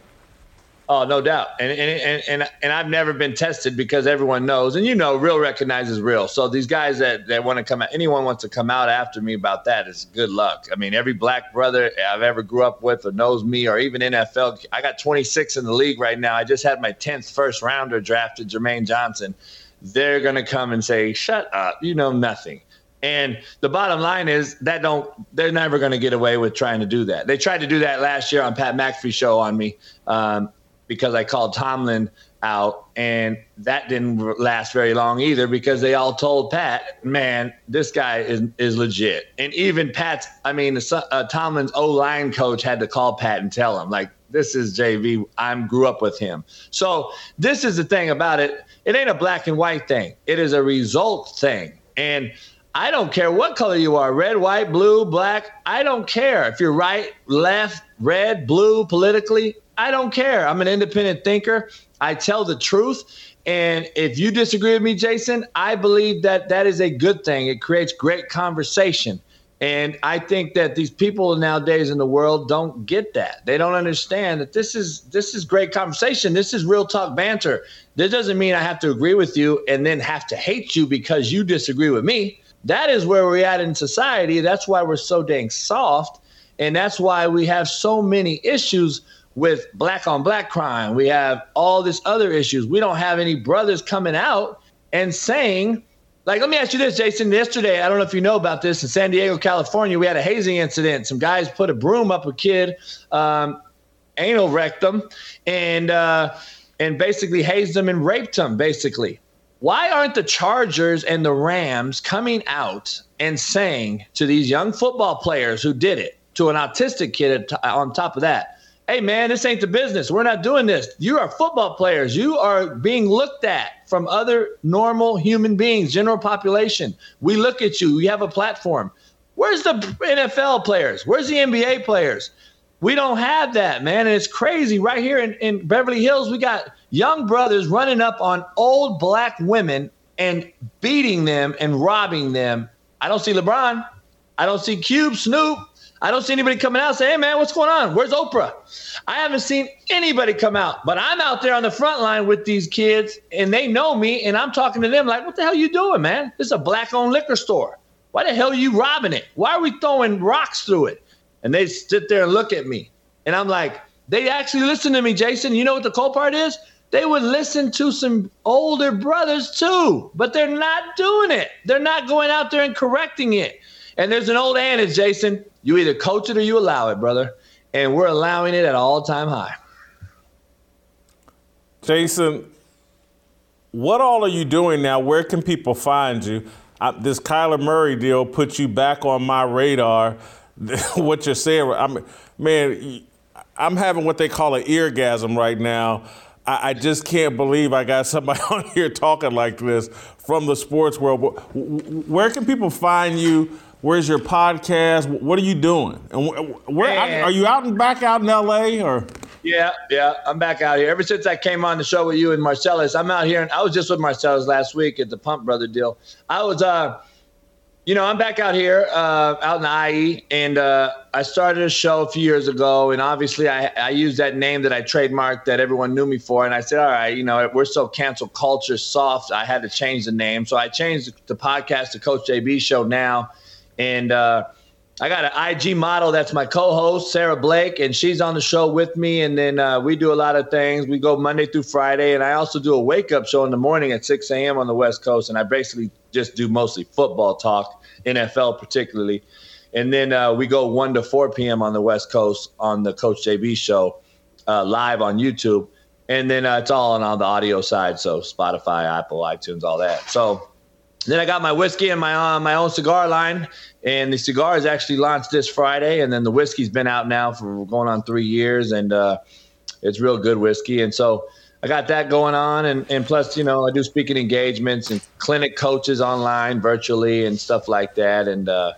Speaker 10: Oh, no doubt. And, and and and I've never been tested because everyone knows, and you know, real recognizes real. So these guys that, that want to come out, anyone wants to come out after me about that is good luck. I mean, every black brother I've ever grew up with or knows me or even NFL, I got 26 in the league right now. I just had my 10th first rounder drafted, Jermaine Johnson. They're gonna come and say, "Shut up, you know nothing." And the bottom line is that don't they're never going to get away with trying to do that. They tried to do that last year on Pat McAfee show on me. Um, because I called Tomlin out, and that didn't last very long either because they all told Pat, "Man, this guy is is legit." And even Pat's, I mean, uh, Tomlin's O line coach had to call Pat and tell him, like, "This is JB. I'm grew up with him." So this is the thing about it. It ain't a black and white thing. It is a result thing, and. I don't care what color you are red, white, blue, black. I don't care. If you're right, left, red, blue, politically, I don't care. I'm an independent thinker. I tell the truth. And if you disagree with me, Jason, I believe that that is a good thing. It creates great conversation. And I think that these people nowadays in the world don't get that. They don't understand that this is this is great conversation. This is real talk banter. This doesn't mean I have to agree with you and then have to hate you because you disagree with me. That is where we're at in society. That's why we're so dang soft. And that's why we have so many issues with black on black crime. We have all this other issues. We don't have any brothers coming out and saying, like, let me ask you this, Jason. Yesterday, I don't know if you know about this, in San Diego, California, we had a hazing incident. Some guys put a broom up a kid, um, anal rectum, and uh, and basically hazed them and raped them. basically. Why aren't the Chargers and the Rams coming out and saying to these young football players who did it, to an autistic kid on top of that, hey man, this ain't the business. We're not doing this. You are football players. You are being looked at from other normal human beings, general population. We look at you. You have a platform. Where's the NFL players? Where's the NBA players? We don't have that, man. And it's crazy. Right here in, in Beverly Hills, we got young brothers running up on old black women and beating them and robbing them. I don't see LeBron. I don't see Cube, Snoop. I don't see anybody coming out saying, hey, man, what's going on? Where's Oprah? I haven't seen anybody come out, but I'm out there on the front line with these kids and they know me and I'm talking to them like, what the hell you doing, man? This is a black owned liquor store. Why the hell are you robbing it? Why are we throwing rocks through it? And they sit there and look at me. And I'm like, they actually listen to me, Jason. You know what the cool part is? They would listen to some older brothers too, but they're not doing it. They're not going out there and correcting it. And there's an old adage, Jason. You either coach it or you allow it, brother. And we're allowing it at all time high.
Speaker 5: Jason, what all are you doing now? Where can people find you? I, this Kyler Murray deal put you back on my radar. what you're saying, I'm, man, I'm having what they call an eargasm right now. I, I just can't believe I got somebody on here talking like this from the sports world. Where can people find you? Where's your podcast? What are you doing? And where are you out and back out in LA or?
Speaker 10: Yeah, yeah, I'm back out here. Ever since I came on the show with you and Marcellus, I'm out here, and I was just with Marcellus last week at the Pump Brother deal. I was, uh, you know, I'm back out here, uh, out in IE, and uh, I started a show a few years ago, and obviously I, I used that name that I trademarked that everyone knew me for, and I said, all right, you know, we're so cancel culture soft, I had to change the name, so I changed the podcast to Coach JB Show now and uh, I got an IG model that's my co-host, Sarah Blake, and she's on the show with me. And then uh, we do a lot of things. We go Monday through Friday, and I also do a wake-up show in the morning at 6 a.m. on the West Coast. And I basically just do mostly football talk, NFL particularly. And then uh, we go 1 to 4 p.m. on the West Coast on the Coach JB show uh, live on YouTube. And then uh, it's all on, on the audio side, so Spotify, Apple, iTunes, all that. So then I got my whiskey and my uh, my own cigar line, and the cigar is actually launched this Friday, and then the whiskey's been out now for going on three years, and uh, it's real good whiskey, and so I got that going on, and and plus you know I do speaking engagements and clinic coaches online virtually and stuff like that, and uh,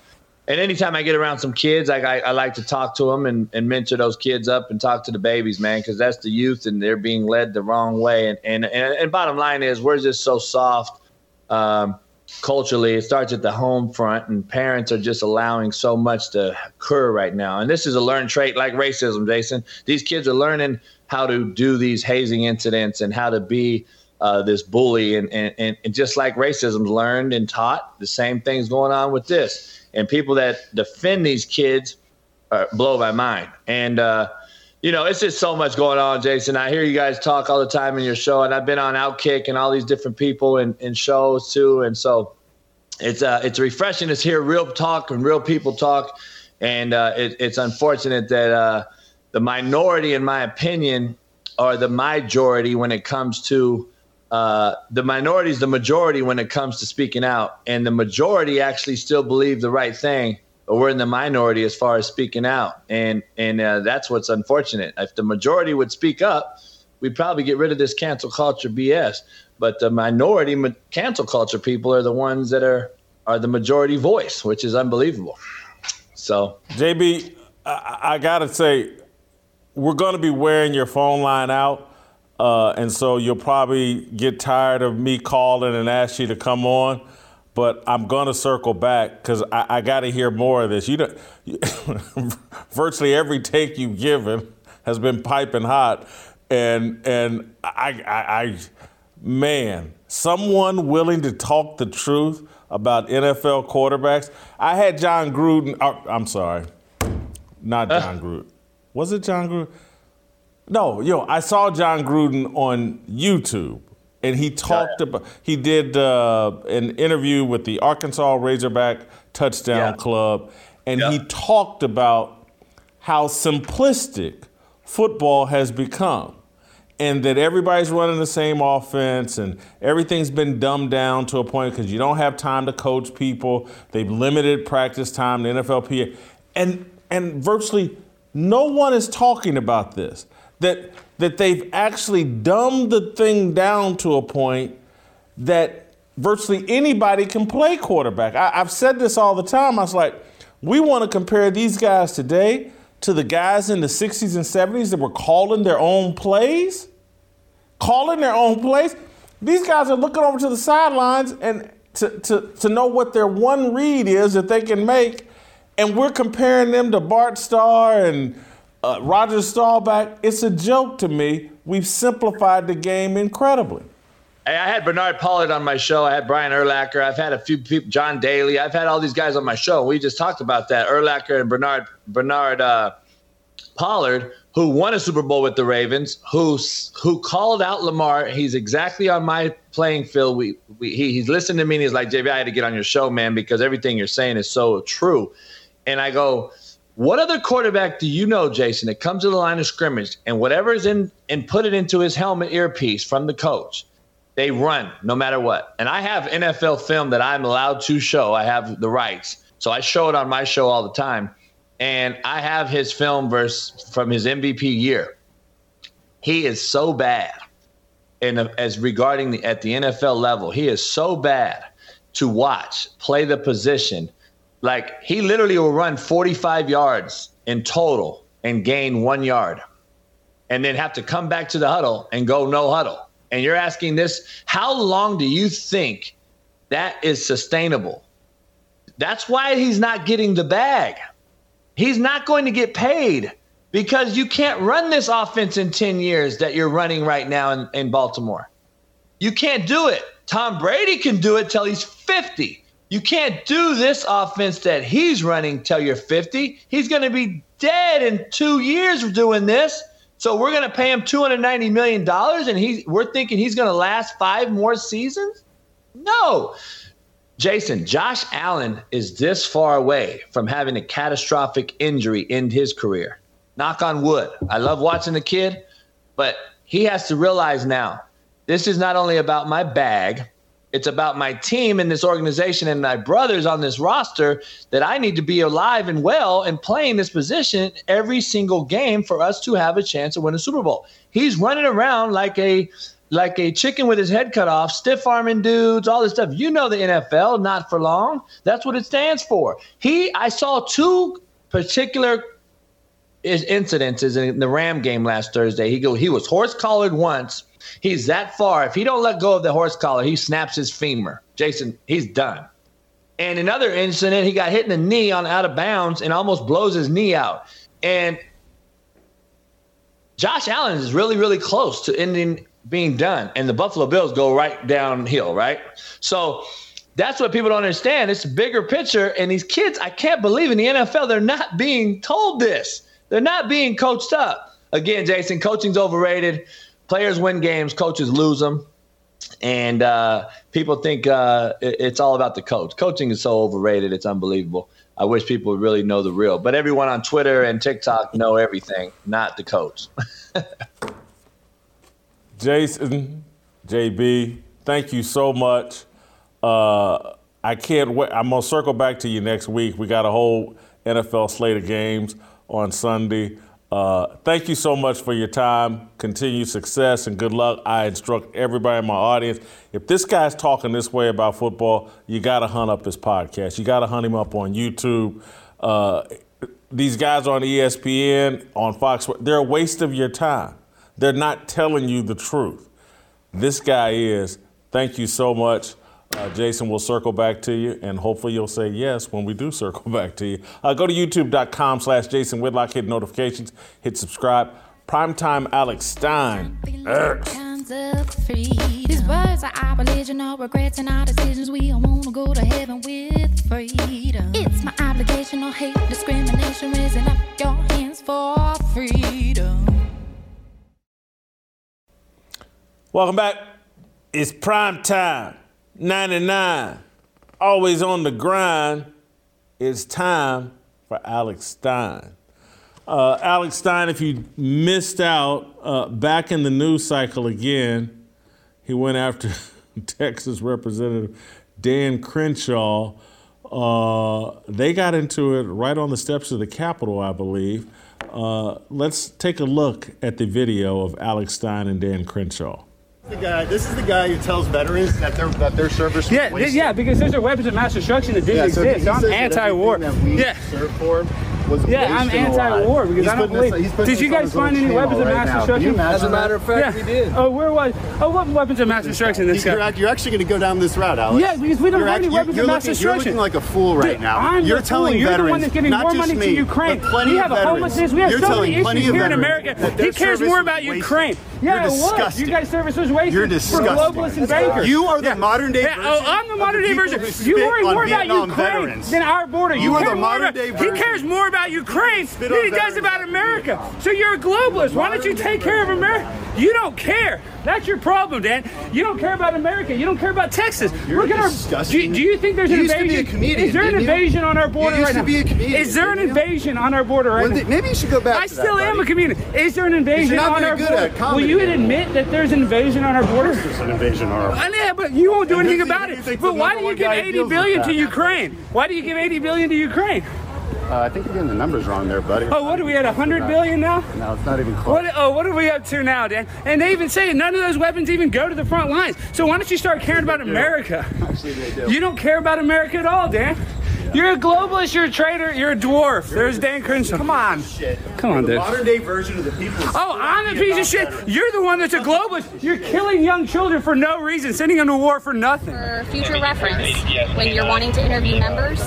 Speaker 10: and anytime I get around some kids, I, I, like to talk to them and, and mentor those kids up and talk to the babies, man, because that's the youth and they're being led the wrong way, and and and, and bottom line is we're just so soft. Um, culturally it starts at the home front and parents are just allowing so much to occur right now. And this is a learned trait like racism jason. These kids are learning how to do these hazing incidents and how to be uh, this bully. And, and, and just like racism's learned and taught the same thing's going on with this. And people that defend these kids uh, blow my mind. And uh, you know, it's just so much going on, Jason. I hear you guys talk all the time in your show, and I've been on Outkick and all these different people and, in shows too. And so it's uh, it's refreshing to hear real talk and real people talk. And uh, it, it's unfortunate that uh, the minority, in my opinion, are the majority when it comes to uh, the minority is the majority when it comes to speaking out, and the majority actually still believe the right thing we're in the minority as far as speaking out, and and uh, that's what's unfortunate. If the majority would speak up, we'd probably get rid of this cancel culture BS. But the minority ma- cancel culture people are the ones that are are the majority voice, which is unbelievable. So,
Speaker 5: JB, I, I gotta say, we're to be wearing your phone line out, uh, and so you'll probably get tired of me calling and ask you to come on. But I'm going to circle back because I, I got to hear more of this. You know, virtually every take you've given has been piping hot, and and I, I, I man, someone willing to talk the truth about NFL quarterbacks. I had Jon Gruden. Oh, I'm sorry, not uh. Jon Gruden. Was it Jon Gruden? No, yo, I saw Jon Gruden on YouTube, and he talked about. He did uh, an interview with the Arkansas Razorback Touchdown
Speaker 10: Yeah.
Speaker 5: Club, and he talked about how simplistic football has become and that everybody's running the same offense and everything's been dumbed down to a point because you don't have time to coach people. They've limited practice time, the NFLPA. And and virtually no one is talking about this. That that they've actually dumbed the thing down to a point that virtually anybody can play quarterback. I, I've said this all the time. I was like, we want to compare these guys today to the guys in the 60s and 70s that were calling their own plays calling their own plays. These guys are looking over to the sidelines and to, to, to know what their one read is that they can make. And we're comparing them to Bart Starr and uh, Roger Staubach. It's a joke to me. We've simplified the game incredibly.
Speaker 10: Hey, I had Bernard Pollard on my show. I had Brian Urlacher. I've had a few people, John Daly. I've had all these guys on my show. We just talked about that. Urlacher and Bernard Bernard uh, Pollard, who won a Super Bowl with the Ravens, who who called out Lamar. He's exactly on my playing field. We, we he, he's listening to me and he's like, JB, I had to get on your show, man, because everything you're saying is so true. And I go, what other quarterback do you know, Jason, that comes to the line of scrimmage and whatever is in and put it into his helmet earpiece from the coach? They run no matter what. And I have NFL film that I'm allowed to show. I have the rights. So I show it on my show all the time. And I have his film verse from his MVP year. He is so bad. And as regarding the at the NFL level, he is so bad to watch, play the position. Like he literally will run 45 yards in total and gain one yard and then have to come back to the huddle and go no huddle. And you're asking this, how long do you think that is sustainable? That's why he's not getting the bag. He's not going to get paid because you can't run this offense in 10 years that you're running right now in, in Baltimore. You can't do it. Tom Brady can do it till he's 50. You can't do this offense that he's running till you're 50. He's going to be dead in two years doing this. So we're going to pay him 290 million dollars, and he's we're thinking he's going to last five more seasons. No, Jason, Josh Allen is this far away from having a catastrophic injury in his career. Knock on wood. I love watching the kid, but he has to realize now this is not only about my bag, it's about my team and this organization and my brothers on this roster that I need to be alive and well and playing this position every single game for us to have a chance to win a Super Bowl. He's running around like a like a chicken with his head cut off, stiff arming dudes, all this stuff. You know the NFL, not for long. That's what it stands for. He, I saw two particular incidences in the Ram game last Thursday. He go, he was horse collared once. He's that far. If he don't let go of the horse collar, he snaps his femur. Jason, he's done. And another incident, he got hit in the knee on out of bounds and almost blows his knee out. And Josh Allen is really, really close to ending being done, and the Buffalo Bills go right downhill, right? So that's what people don't understand. It's a bigger picture, and these kids, I can't believe in the NFL, they're not being told this. They're not being coached up. Again, Jason, coaching's overrated. Players win games, coaches lose them. And uh, people think uh, it- it's all about the coach. Coaching is so overrated, it's unbelievable. I wish people would really know the real. But everyone on Twitter and TikTok know everything, not the coach.
Speaker 5: Jason, JB, thank you so much. Uh, I can't wait. I'm gonna circle back to you next week. We got a whole NFL slate of games on Sunday. Uh, thank you so much for your time. Continued success and good luck. I instruct everybody in my audience. If this guy's talking this way about football, you got to hunt up his podcast. You got to hunt him up on YouTube. Uh, these guys on ESPN, on Fox, they're a waste of your time. They're not telling you the truth. This guy is. Thank you so much. Uh, Jason, we'll circle back to you, and hopefully you'll say yes when we do circle back to you. Uh, go to youtube.com slash Jason Whitlock, hit notifications, hit subscribe. Primetime Alex Stein. Err.
Speaker 13: These words are aboriginal regrets and our decisions. We all wanna go to heaven with freedom. It's my obligation, no hate, discrimination, raising up your hands for freedom.
Speaker 5: Welcome back. It's prime time. 99. Always on the grind. It's time for Alex Stein. Uh, Alex Stein, if you missed out, uh, back in the news cycle again, he went after Texas Representative Dan Crenshaw. Uh, they got into it right on the steps of the Capitol, I believe. Uh, let's take a look at the video of Alex Stein and Dan Crenshaw.
Speaker 14: The guy, this is the guy who tells veterans that their that their service.
Speaker 15: Yeah, yeah, because those are weapons of mass destruction that didn't
Speaker 14: Yeah, so
Speaker 15: exist. I'm anti-war.
Speaker 14: everything that we
Speaker 15: Yeah.
Speaker 14: served for was
Speaker 15: Yeah, I'm anti-war because
Speaker 14: He's
Speaker 15: I don't
Speaker 14: putting this-
Speaker 15: believe. Did you guys find any weapons of
Speaker 14: right
Speaker 15: mass
Speaker 14: now.
Speaker 15: Destruction?
Speaker 14: you As a matter of fact,
Speaker 15: yeah.
Speaker 14: we did.
Speaker 15: Oh, where was? Oh, what weapons of mass destruction? This
Speaker 14: You're,
Speaker 15: guy.
Speaker 14: you're actually going to go down this route, Alex.
Speaker 15: Yeah, because we don't
Speaker 14: You're
Speaker 15: have any weapons
Speaker 14: you're
Speaker 15: of mass
Speaker 14: looking, You're looking like a fool right
Speaker 15: Dude,
Speaker 14: now.
Speaker 15: I'm
Speaker 14: you're
Speaker 15: the
Speaker 14: telling
Speaker 15: fool. You're
Speaker 14: veterans,
Speaker 15: the one that's giving
Speaker 14: not
Speaker 15: more
Speaker 14: just
Speaker 15: money
Speaker 14: me,
Speaker 15: to Ukraine.
Speaker 14: but plenty
Speaker 15: we
Speaker 14: of
Speaker 15: have a
Speaker 14: veterans.
Speaker 15: homelessness. We have
Speaker 14: You're
Speaker 15: so
Speaker 14: telling
Speaker 15: many
Speaker 14: plenty
Speaker 15: issues
Speaker 14: of
Speaker 15: here in
Speaker 14: veterans
Speaker 15: America. He cares more about. Ukraine. Yeah, it was.
Speaker 14: disgusting.
Speaker 15: You guys' service was wasted
Speaker 14: You're
Speaker 15: for
Speaker 14: disgusting.
Speaker 15: globalists and bankers.
Speaker 14: You are the modern day
Speaker 15: oh,
Speaker 14: version
Speaker 15: Oh, I'm the modern day version. You worry more about Ukraine than our border.
Speaker 14: You are the modern
Speaker 15: about-
Speaker 14: day
Speaker 15: He cares more about Ukraine than
Speaker 14: on
Speaker 15: he does about America. So you're a globalist. Why don't you take care of America? You don't care. That's your problem, Dan. You don't care about America. You don't care about Texas.
Speaker 14: You're
Speaker 15: Look at our. Do,
Speaker 14: disgusting.
Speaker 15: do you think there's
Speaker 14: You
Speaker 15: an
Speaker 14: used to be
Speaker 15: invasion?
Speaker 14: a comedian,
Speaker 15: Is there an
Speaker 14: didn't you?
Speaker 15: invasion on our border
Speaker 14: You used
Speaker 15: right
Speaker 14: to
Speaker 15: now?
Speaker 14: be a comedian,
Speaker 15: Is there an invasion on our border right
Speaker 14: Well,
Speaker 15: now?
Speaker 14: maybe you should go back
Speaker 15: I
Speaker 14: to that,
Speaker 15: still am
Speaker 14: buddy.
Speaker 15: a comedian. Is there an invasion
Speaker 14: not
Speaker 15: on
Speaker 14: very
Speaker 15: our
Speaker 14: good
Speaker 15: border?
Speaker 14: at comedy,
Speaker 15: Will you
Speaker 14: Dan.
Speaker 15: admit that there's an invasion on our border?
Speaker 14: There's an invasion on our
Speaker 15: Uh, yeah, but you won't do
Speaker 14: And
Speaker 15: anything
Speaker 14: who do you
Speaker 15: about it. But why do you give
Speaker 14: guy who
Speaker 15: 80
Speaker 14: deals with
Speaker 15: billion
Speaker 14: that?
Speaker 15: to Ukraine? Why do you give 80 billion to Ukraine?
Speaker 14: Uh, I think you're getting the numbers wrong there, buddy.
Speaker 15: Oh, what are we at? 100 billion now?
Speaker 14: No, it's not even close.
Speaker 15: What, oh, what are we up to now, Dan? And they even say none of those weapons even go to the front lines. So why don't you start caring about America?
Speaker 14: Actually, they do.
Speaker 15: You don't care about America at all, Dan. You're a globalist. You're a traitor. You're a dwarf. There's Dan Crenshaw. Come on. Come on, dude.
Speaker 14: modern day version of the people.
Speaker 15: Oh, I'm a piece of shit. You're the one that's a globalist. You're killing young children for no reason, sending them to war for nothing.
Speaker 16: For future reference, when you're wanting to interview members,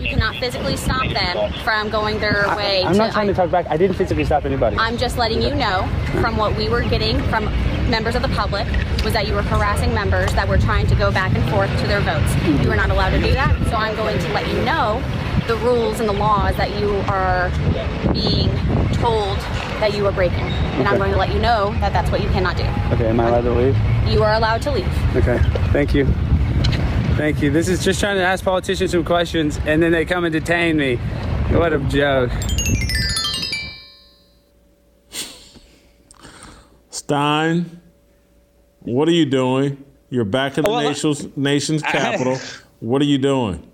Speaker 16: you cannot physically stop them from going their way.
Speaker 15: I'm
Speaker 16: to,
Speaker 15: not trying to talk back. I didn't physically stop anybody.
Speaker 16: I'm just letting you know from what we were getting from members of the public was that you were harassing members that were trying to go back and forth to their votes. You were not allowed to do that, so I'm going to let you know the rules and the laws that you are being told that you are breaking. And I'm going to let you know that that's what you cannot do.
Speaker 15: Okay, am I allowed to leave?
Speaker 16: You are allowed to leave.
Speaker 15: Okay, thank you. Thank you. This is just trying to ask politicians some questions and then they come and detain me. What a joke.
Speaker 5: Stein, what are you doing? You're back in the
Speaker 15: Oh, Well,
Speaker 5: nation's, nation's capital. What are you doing?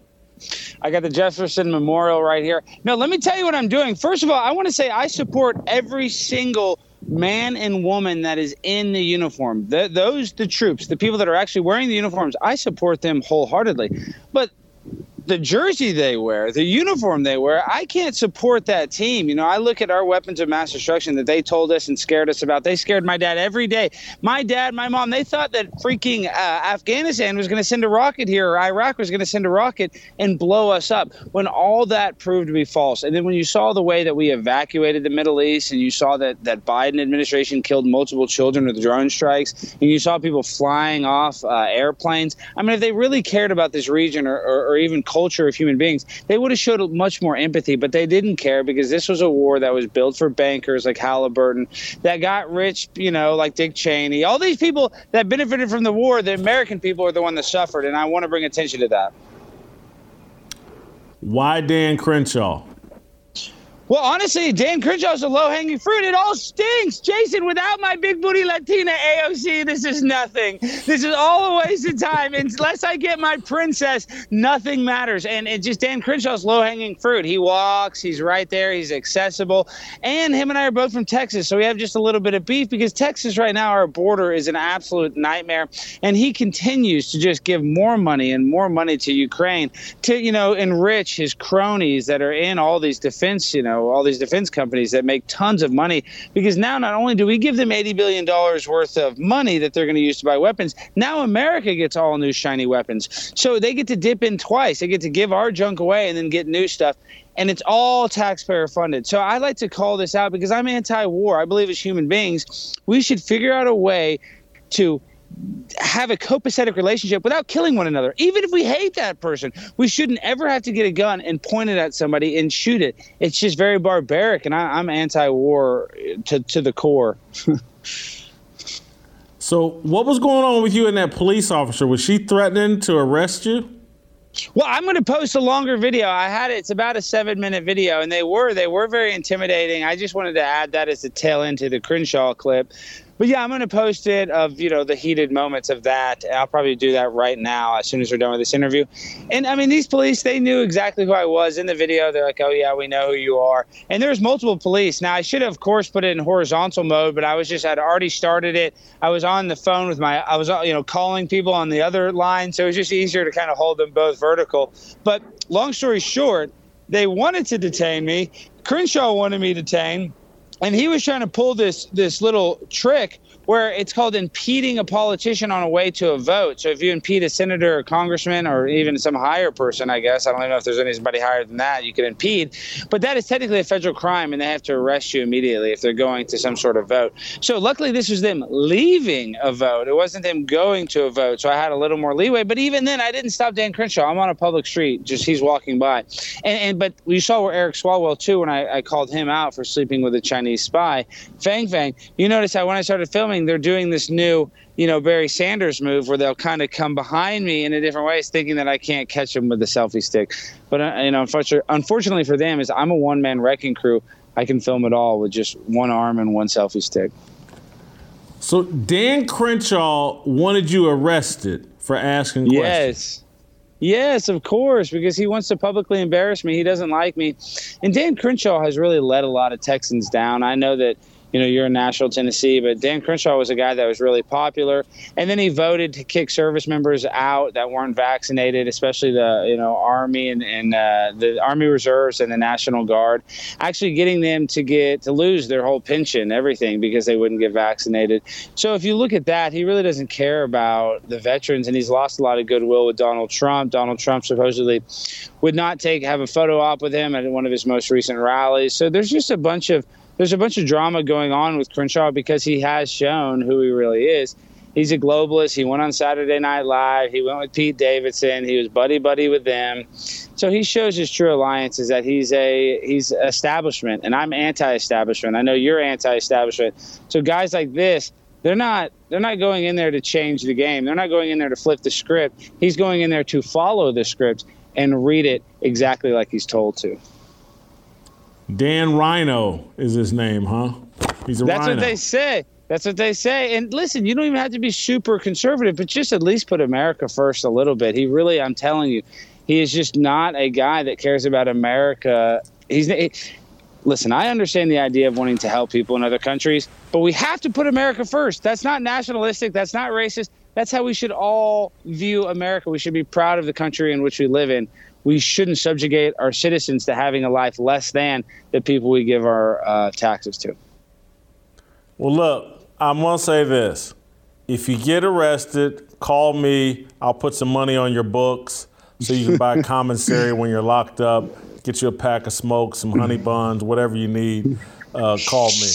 Speaker 15: I got the Jefferson Memorial right here. No, let me tell you what I'm doing. First of all, I want to say I support every single man and woman that is in the uniform. The, those, the troops, the people that are actually wearing the uniforms, I support them wholeheartedly. But the jersey they wear, the uniform they wear, I can't support that team. You know, I look at our weapons of mass destruction that they told us and scared us about. They scared my dad every day. My dad, my mom, they thought that freaking uh, Afghanistan was going to send a rocket here or Iraq was going to send a rocket and blow us up when all that proved to be false. And then when you saw the way that we evacuated the Middle East and you saw that that Biden administration killed multiple children with drone strikes and you saw people flying off uh, airplanes, I mean, if they really cared about this region or, or, or even culture of human beings, they would have showed much more empathy, but they didn't care because this was a war that was built for bankers like Halliburton that got rich, you know, like Dick Cheney. All these people that benefited from the war, the American people are the one that suffered, and I want to bring attention to that.
Speaker 5: Why Dan Crenshaw?
Speaker 15: Well, honestly, Dan Crenshaw's a low hanging fruit. It all stinks. Jason, without my big booty Latina AOC, this is nothing. This is all a waste of time. Unless I get my princess, nothing matters. And it just Dan Crenshaw's low hanging fruit. He walks, he's right there, he's accessible. And him and I are both from Texas. So we have just a little bit of beef because Texas right now, our border is an absolute nightmare. And he continues to just give more money and more money to Ukraine to, you know, enrich his cronies that are in all these defense, you know, all these defense companies that make tons of money. Because now not only do we give them $80 billion worth of money that they're going to use to buy weapons, now America gets all new shiny weapons. So they get to dip in twice. They get to give our junk away and then get new stuff and it's all taxpayer funded. So I like to call this out because I'm anti war. I believe as human beings, we should figure out a way to have a copacetic relationship without killing one another. Even if we hate that person, we shouldn't ever have to get a gun and point it at somebody and shoot it. It's just very barbaric, and I, am anti-war to to the core.
Speaker 5: so, what was going on with you and that police officer? Was she threatening to arrest you?
Speaker 15: Well, I'm going to post a longer video. I had it. It's about a seven minute video, and they were they were very intimidating. I just wanted to add that as a tail end to the Crenshaw clip but yeah, I'm going to post it of you know the heated moments of that. I'll probably do that right now as soon as we're done with this interview. And I mean, these police they knew exactly who I was in the video. They're like, oh yeah, we know who you are. And there's multiple police. Now I should have, of course, put it in horizontal mode, but I was just I'd already started it. I was on the phone with my I was uh, you know calling people on the other line, so it was just easier to kind of hold them both vertical. But long story short, they wanted to detain me. Crenshaw wanted me detained and he was trying to pull this this little trick where it's called impeding a politician on a way to a vote. So if you impede a senator or congressman or even some higher person, I guess I don't even know if there's anybody higher than that, you can impede. But that is technically a federal crime, and they have to arrest you immediately if they're going to some sort of vote. So luckily, this was them leaving a vote. It wasn't them going to a vote. So I had a little more leeway. But even then, I didn't stop Dan Crenshaw. I'm on a public street, just he's walking by. And, and but we saw where Eric Swalwell too when I, I called him out for sleeping with a Chinese spy. Fang Fang, you notice how when I started filming they're doing this new, you know, Barry Sanders move where they'll kind of come behind me in a different ways, thinking that I can't catch them with the selfie stick. But uh, you know, unfortunately, unfortunately for them, is I'm a one man wrecking crew. I can film it all with just one arm and one selfie stick.
Speaker 5: So Dan Crenshaw wanted you arrested for asking questions.
Speaker 15: Yes. Yes, of course, because he wants to publicly embarrass me. He doesn't like me. And Dan Crenshaw has really let a lot of Texans down. I know that you know, you're in Nashville, Tennessee. But Dan Crenshaw was a guy that was really popular, and then he voted to kick service members out that weren't vaccinated, especially the you know Army and, and uh, the Army Reserves and the National Guard, actually getting them to get to lose their whole pension, everything because they wouldn't get vaccinated. So if you look at that, he really doesn't care about the veterans, and he's lost a lot of goodwill with Donald Trump. Donald Trump supposedly would not take have a photo op with him at one of his most recent rallies. So there's just a bunch of there's a bunch of drama going on with Crenshaw because he has shown who he really is. He's a globalist. He went on Saturday Night Live. He went with Pete Davidson. He was buddy buddy with them. So he shows his true alliance is that he's a he's establishment, and I'm anti-establishment. I know you're anti-establishment. So guys like this, they're not they're not going in there to change the game. They're not going in there to flip the script. He's going in there to follow the script and read it exactly like he's told to.
Speaker 5: Dan RINO is his name, huh? He's a
Speaker 15: That's
Speaker 5: RINO.
Speaker 15: what they say. That's what they say. And listen, you don't even have to be super conservative, but just at least put America first a little bit. He really, I'm telling you, he is just not a guy that cares about America. He's he, listen. I understand the idea of wanting to help people in other countries, but we have to put America first. That's not nationalistic. That's not racist. That's how we should all view America. We should be proud of the country in which we live in we shouldn't subjugate our citizens to having a life less than the people we give our uh, taxes to.
Speaker 5: Well, look, I'm going to say this. If you get arrested, call me. I'll put some money on your books so you can buy commissary when you're locked up. Get you a pack of smoke, some honey buns, whatever you need. Uh, call me.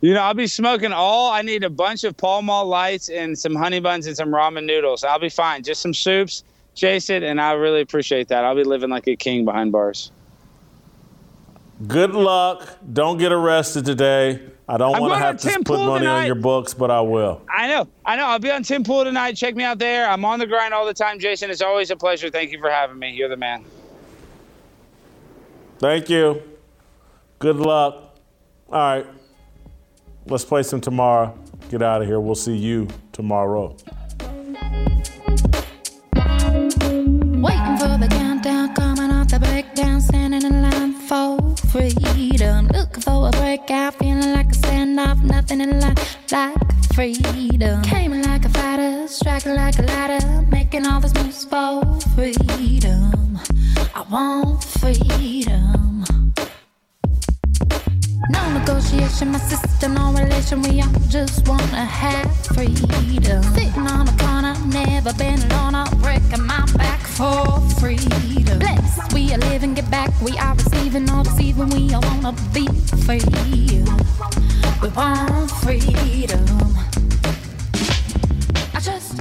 Speaker 15: You know, I'll be smoking all. I need a bunch of Pall Mall lights and some honey buns and some ramen noodles. I'll be fine. Just some soups Jason, and I really appreciate that. I'll be living like a king behind bars.
Speaker 5: Good luck. Don't get arrested today. I don't want to have to put money
Speaker 15: tonight.
Speaker 5: on your books, but I will.
Speaker 15: I know. I know. I'll be on Tim Pool tonight. Check me out there. I'm on the grind all the time, Jason. It's always a pleasure. Thank you for having me. You're the man.
Speaker 5: Thank you. Good luck. All right. Let's play some tomorrow. Get out of here. We'll see you tomorrow.
Speaker 13: The standing in line for freedom. Looking for a breakout, feeling like a standoff, nothing in life like freedom. Came like a fighter, striking like a ladder, making all these moves for freedom. I want freedom. No negotiation, my sister, no relation. We all just wanna have freedom. Sitting on a corner, Never been alone. I'm breaking my back for freedom. Blessed we are living, get back. We are receiving, all deceiving. We all wanna be free. We want freedom. I just